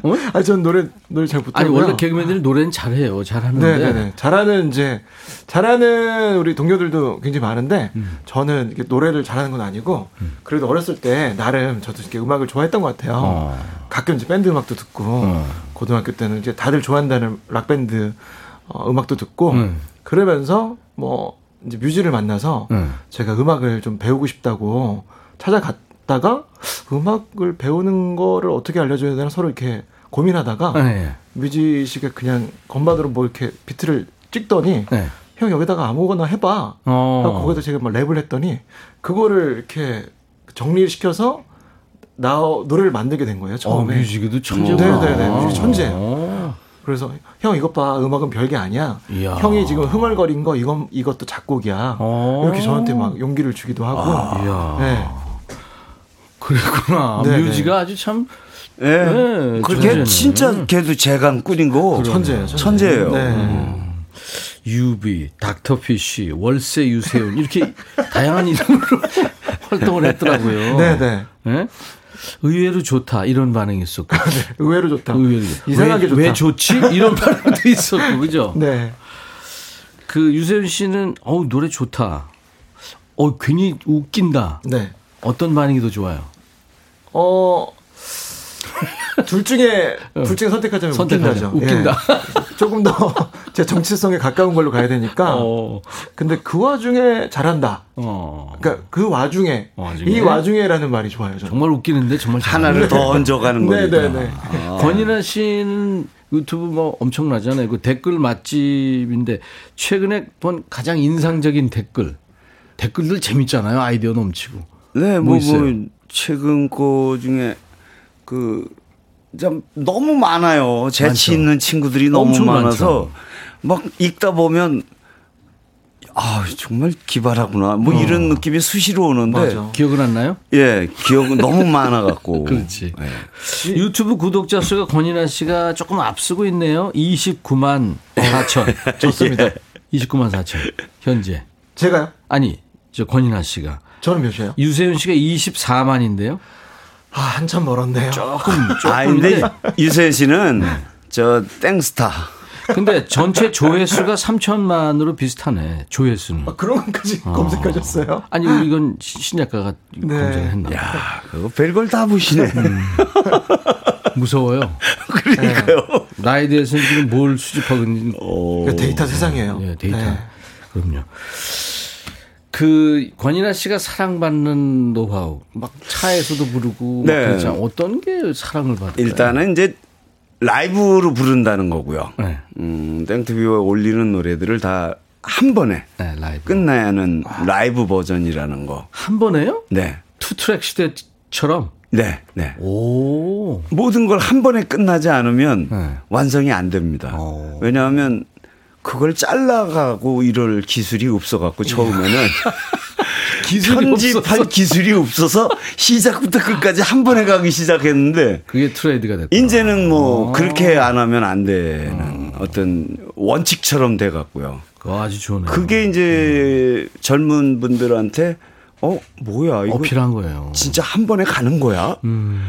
어? 아, 전 노래 노래 잘 아니 못하고요. 원래 개그맨들이 노래는 잘해요. 잘하는데 네네네. 잘하는 이제 잘하는 우리 동료들도 굉장히 많은데 음. 저는 이렇게 노래를 잘하는 건 아니고 그래도 어렸을 때 나름 저도 이렇게 음악을 좋아했던 것 같아요. 어. 가끔 이제 밴드 음악도 듣고 어. 고등학교 때는 이제 다들 좋아한다는 락 밴드 어, 음악도 듣고 음. 그러면서 뭐 이제 뮤지를 만나서 음. 제가 음악을 좀 배우고 싶다고 찾아갔다가 음악을 배우는 거를 어떻게 알려줘야 되나 서로 이렇게 고민하다가 네. 뮤지 씨가 그냥 건반으로 뭐 이렇게 비트를 찍더니 네. 형 여기다가 아무거나 해봐. 어. 거기다 제가 막 랩을 했더니 그거를 이렇게 정리를 시켜서 나 노래를 만들게 된 거예요 어, 처음에. 뮤지도 천재구나. 네네네, 뮤지 천재예요. 어. 그래서 형 이것 봐 음악은 별게 아니야. 이야. 형이 지금 흥얼거린 거 이건 이것도 작곡이야. 어. 이렇게 저한테 막 용기를 주기도 하고. 이야. 네. 그랬구나. 네네. 뮤지가 아주 참 예. 네, 천재네. 진짜 걔도 재간 꾼이고 천재예요. 천재. 천재예요. 네. 유비, 닥터피쉬, 월세 유세윤 이렇게 <laughs> 다양한 이름으로 <laughs> 활동을 했더라고요. 네네. 예? 의외로 좋다 이런 반응이 있었고 의외로 좋다. 의외로 이상하게 왜, 좋다. 왜 좋지 이런 <laughs> 반응도 있었고 그죠? 네. 그 유세윤 씨는 어우 노래 좋다. 어 괜히 웃긴다. 네. 어떤 반응이 더 좋아요? 어. 둘 중에 둘 중에 선택하자면 선택하자. 웃긴다죠. 웃긴다. 예. 조금 더 <laughs> 제 정치성에 가까운 걸로 가야 되니까. 어. 근데 그 와중에 잘한다. 어. 그러니까 그 와중에, 와중에? 이 와중에라는 말이 좋아요. 저는. 정말 웃기는데 정말 잘하네. 하나를 더 얹어가는 거니까. 네네네. 권인아 씨는 유튜브 뭐 엄청나잖아요. 그 댓글 맛집인데 최근에 본 가장 인상적인 댓글. 댓글들 재밌잖아요. 아이디어 넘치고. 네, 뭐 뭐? 뭐 최근 거 중에 그, 좀 너무 많아요. 재치 많죠. 있는 친구들이 너무 많아서 막 읽다 보면 아, 정말 기발하구나. 뭐 이런 느낌이 수시로 오는데. 맞아. 기억은 안 나요? 예, 기억은 너무 많아 갖고. <laughs> 그렇지. 예. 유튜브 구독자 수가 권인아 씨가 조금 앞서고 있네요. 29만 4천. <laughs> 좋습니다. 29만 4천. 현재. 제가요? 아니, 저 권인아 씨가. 저는 몇이에요? 유세윤 씨가 24만인데요. 아, 한참 멀었네요. 조금, 조금. 아, 근데 인데 유세윤 씨는 저 땡스타. 근데 전체 조회수가 3천만으로 비슷하네. 조회수는. 아, 그런 것까지 검색하셨어요? 아니 이건 신- 신작가가 검색을 했나 봐. 야, 그거 별걸 다 보시네. 음. 무서워요. <laughs> 그러니까요. 나에 대해서는 지금 뭘 수집하고 있는지 그 데이터 세상이에요. 예, 데이터. 네. 그럼요. 그 권인아 씨가 사랑받는 노하우 막 차에서도 부르고 막 네. 그렇잖아요. 어떤 게 사랑을 받을까요? 일단은 이제 라이브로 부른다는 거고요. 네. 음, 땡투비에 올리는 노래들을 다 한 번에 네. 끝나야 하는 라이브 버전이라는 거. 한 번에요? 네. two track 시대처럼. 네, 네. 오. 모든 걸 한 번에 끝나지 않으면 네. 완성이 안 됩니다. 어. 왜냐하면 그걸 잘라가고 이럴 기술이 없어갖고 처음에는 <laughs> 기술이 편집할 없어서. 기술이 없어서 시작부터 끝까지 한 번에 가기 시작했는데 그게 트레이드가 됐고. 이제는 뭐 어. 그렇게 안 하면 안 되는 어떤 원칙처럼 돼갖고요. 아주 좋네요. 그게 이제 젊은 분들한테 어 뭐야 이거 어필한 거예요. 진짜 한 번에 가는 거야. 음.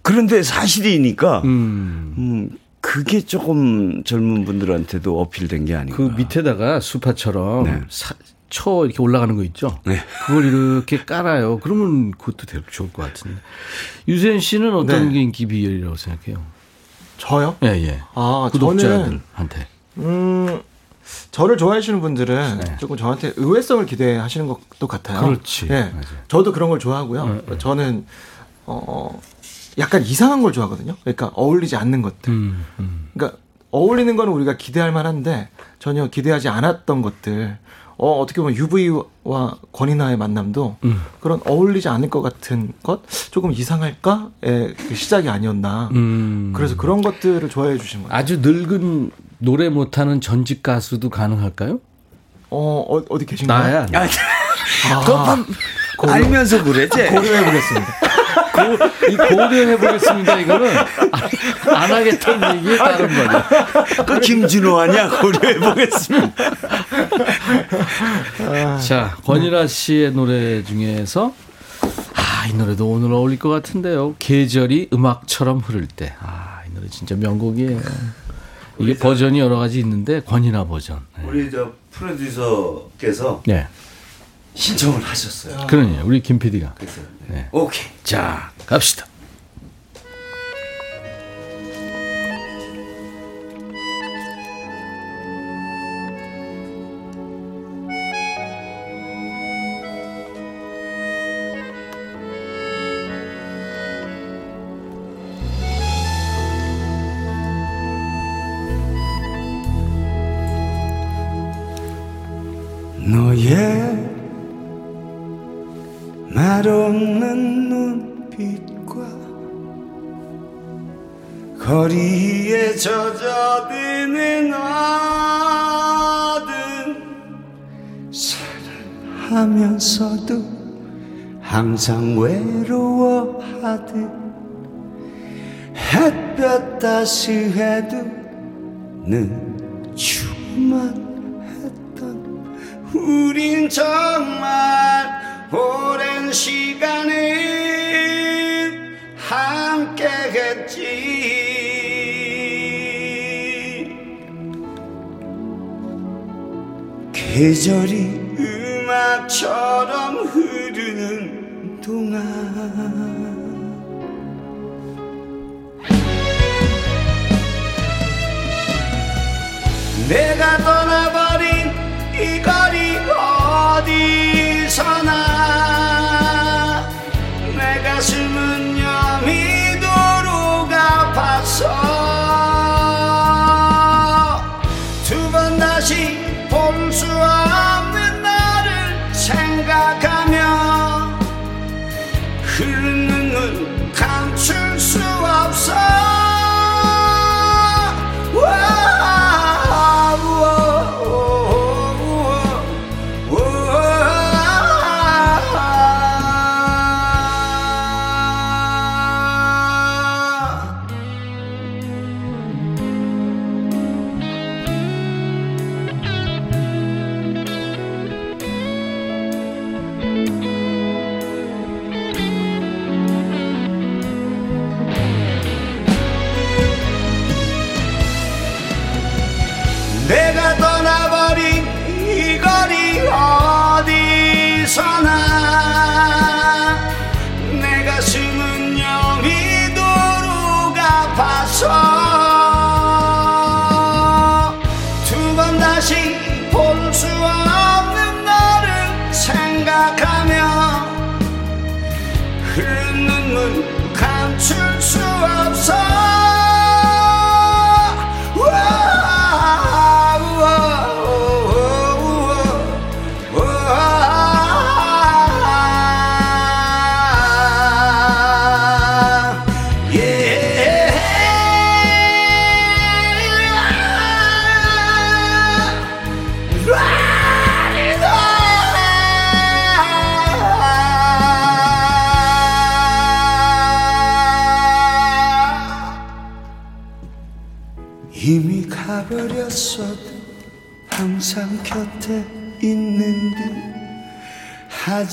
그런데 사실이니까 음. 음, 그게 조금 젊은 분들한테도 어필된 게 아닌가. 그 밑에다가 수파처럼 네. 사- 쳐 이렇게 올라가는 거 있죠. 네. 그걸 이렇게 깔아요. 그러면 그것도 되게 좋을 것 같은데. 유세현 씨는 어떤 네. 게 인기 비결이라고 생각해요? 저요? 예, 예. 아, 구독자들한테. 음, 저를 좋아하시는 분들은 네. 조금 저한테 의외성을 기대하시는 것도 같아요. 그렇지. 예. 맞아요. 저도 그런 걸 좋아하고요. 네, 네. 저는 어 약간 이상한 걸 좋아하거든요. 그러니까 어울리지 않는 것들. 음, 음. 그러니까 어울리는 거는 우리가 기대할 만한데 전혀 기대하지 않았던 것들. 어, 어떻게 보면 UV와 권이나의 만남도 음. 그런 어울리지 않을 것 같은 것 조금 이상할까의 그 시작이 아니었나. 음. 그래서 그런 것들을 좋아해 주신 거예요. 아주 늙은 노래 못하는 전직 가수도 가능할까요? 어, 어 어디 계신가요? 나야. 아, 아, 그거 알면서 그랬지. 고려해 보겠습니다. 이 고려해 보겠습니다. 이거는 안, 안 하겠다는 얘기에 다른 거죠. 그 김진호 아니야? 고려해 보겠습니다. 자, 권일아 씨의 노래 중에서 아, 이 노래도 오늘 어울릴 것 같은데요. 계절이 음악처럼 흐를 때. 아, 이 노래 진짜 명곡이에요. 이게 버전이 여러 가지 있는데 권이나 버전. 네. 우리 저 프로듀서께서 네. 신청을 하셨어요. 그러니 우리 김 PD가. 그래서 네. 오케이. 자, 갑시다. 거리에 젖어드는 어둠 사랑하면서도 항상 외로워하듯 햇볕 따스해도 는 추만 했던 우린 정말 오랜 시간을 함께 했지 계절이 음악처럼 흐르는 동안. 내가 떠나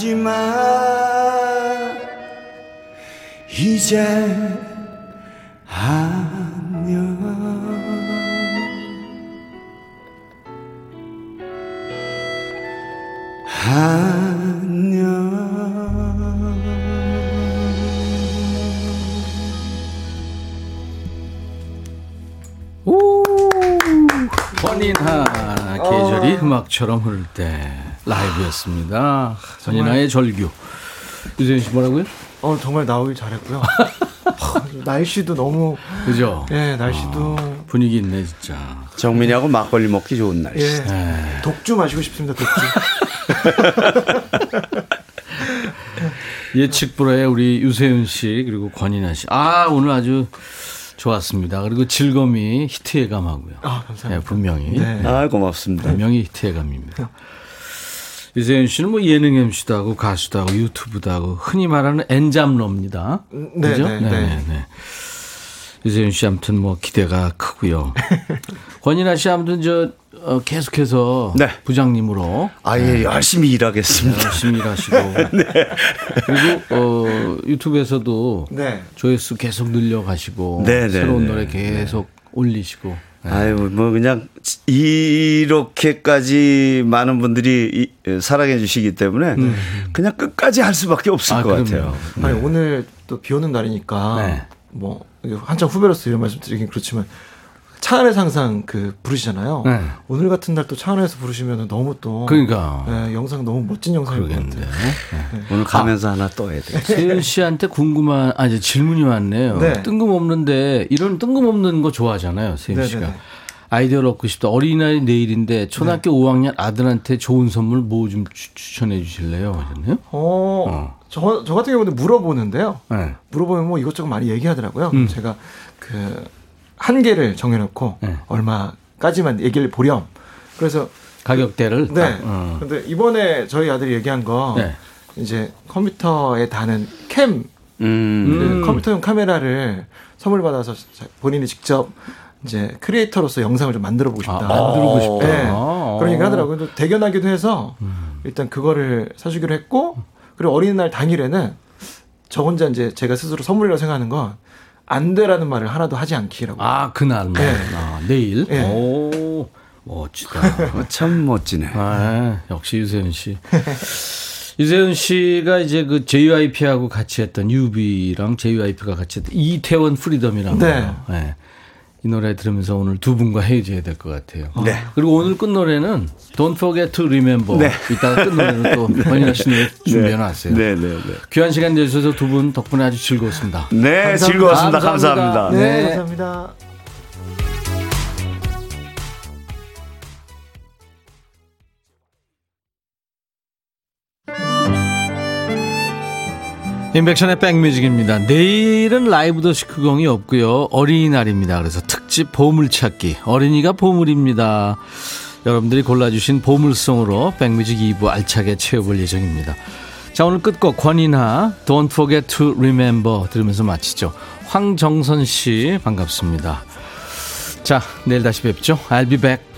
하지만 이제 안녕 오, 권인하 계절이 음악처럼 흐를 때 라이브였습니다. 권인하의 절규. 유재현 씨 뭐라고요? 어 정말 나오길 잘했고요. <laughs> 하, 날씨도 너무 그죠? 예 날씨도 분위기 있네 진짜. 정민이하고 막걸리 먹기 좋은 날씨. 예 네. 독주 마시고 싶습니다 독주. <laughs> 예측 불허의 우리 유세윤 씨 그리고 권인하 씨. 아 오늘 아주 좋았습니다. 그리고 즐거움이 히트의 감하고요. 아 감사합니다. 네, 분명히 네. 아, 고맙습니다. 분명히 히트의 감입니다. <laughs> 유세윤 씨는 뭐 예능 MC도 하고 가수도 하고 유튜브도 하고 흔히 말하는 엔잡러입니다. 네, 그죠? 네, 네. 네. 유세윤 씨 아무튼 뭐 기대가 크고요. <laughs> 권인하 씨 아무튼 저 어, 계속해서 네. 부장님으로 아예 열심히 일하겠습니다. 열심히 일하시고 <laughs> 그리고 어, 유튜브에서도 네. 조회수 계속 늘려가시고 네, 네, 새로운 네. 노래 계속 올리시고 네. 아유, 뭐 그냥 이렇게까지 많은 분들이 이- 사랑해 주시기 때문에 그냥 끝까지 할 수밖에 없을 아, 것 그럼요. 같아요. 아니 오늘 또 비 오는 날이니까 네. 뭐 한참 후배로서 이런 말씀 드리긴 그렇지만 차 안에서 항상 그 부르시잖아요. 네. 오늘 같은 날 또 차 안에서 부르시면 너무 또 그러니까 네, 영상 너무 멋진 영상일 것 그러겠는데. 같아요. 오늘 가면서 하나 떠야 돼. 세윤 씨한테 궁금한 아 이제 질문이 많네요. 네. 뜬금없는데 이런 뜬금없는 거 좋아하잖아요, 세윤 네, 씨가. 네, 네. 아이디어를 얻고 싶다. 어린이날이 내일인데 초등학교 5학년 아들한테 좋은 선물 뭐 좀 추천해 주실래요? 하셨네요. 어, 저, 저 같은 경우는 물어보는데요. 네. 물어보면 뭐 이것저것 많이 얘기하더라고요. 음. 제가 그 한계를 정해놓고 네. 얼마까지만 얘기를 보렴. 그래서 가격대를 네. 딱, 어. 근데 이번에 저희 아들이 얘기한 거 네. 이제 컴퓨터에 다는 캠 음. 그 음. 컴퓨터용 카메라를 선물 받아서 자- 본인이 직접 이제 크리에이터로서 영상을 좀 만들어 보고 아, 싶다. 만들고 싶다. 네. 아. 그런 얘기 하더라고요. 대견하기도 해서 음. 일단 그거를 사주기로 했고 그리고 어린이날 당일에는 저 혼자 이제 제가 스스로 선물이라고 생각하는 건 안 돼라는 말을 하나도 하지 않기라고. 아, 그날. 네. 아, 내일. 네. 오, 멋지다. 어, <laughs> 참 멋지네. 아, 역시 유세윤 씨. 유세윤 씨가 이제 그 JYP하고 같이 했던 UV랑 JYP가 같이 했던 이태원 프리덤이라는 네. 거예요. 네. 이 노래 들으면서 오늘 두 분과 헤어져야 될 것 같아요. 네. 그리고 오늘 끝 노래는 Don't Forget to Remember. 네. 이따가 끝 노래는 또 권인아 씨 노래 준비해 놨어요. 네, 네, 네. 귀한 시간 내주셔서 두 분 덕분에 아주 즐거웠습니다. 네, 즐거웠습니다. 감사합니다. 네, 네. 감사합니다. 인백션의 백뮤직입니다. 내일은 라이브 더 시크공이 없고요. 어린이날입니다. 그래서 특집 보물찾기. 어린이가 보물입니다. 여러분들이 골라주신 보물송으로 백뮤직 2부 알차게 채워볼 예정입니다. 자 오늘 끝곡 권인하 Don't Forget to Remember 들으면서 마치죠. 황정선 씨 반갑습니다. 자 내일 다시 뵙죠. I'll be back.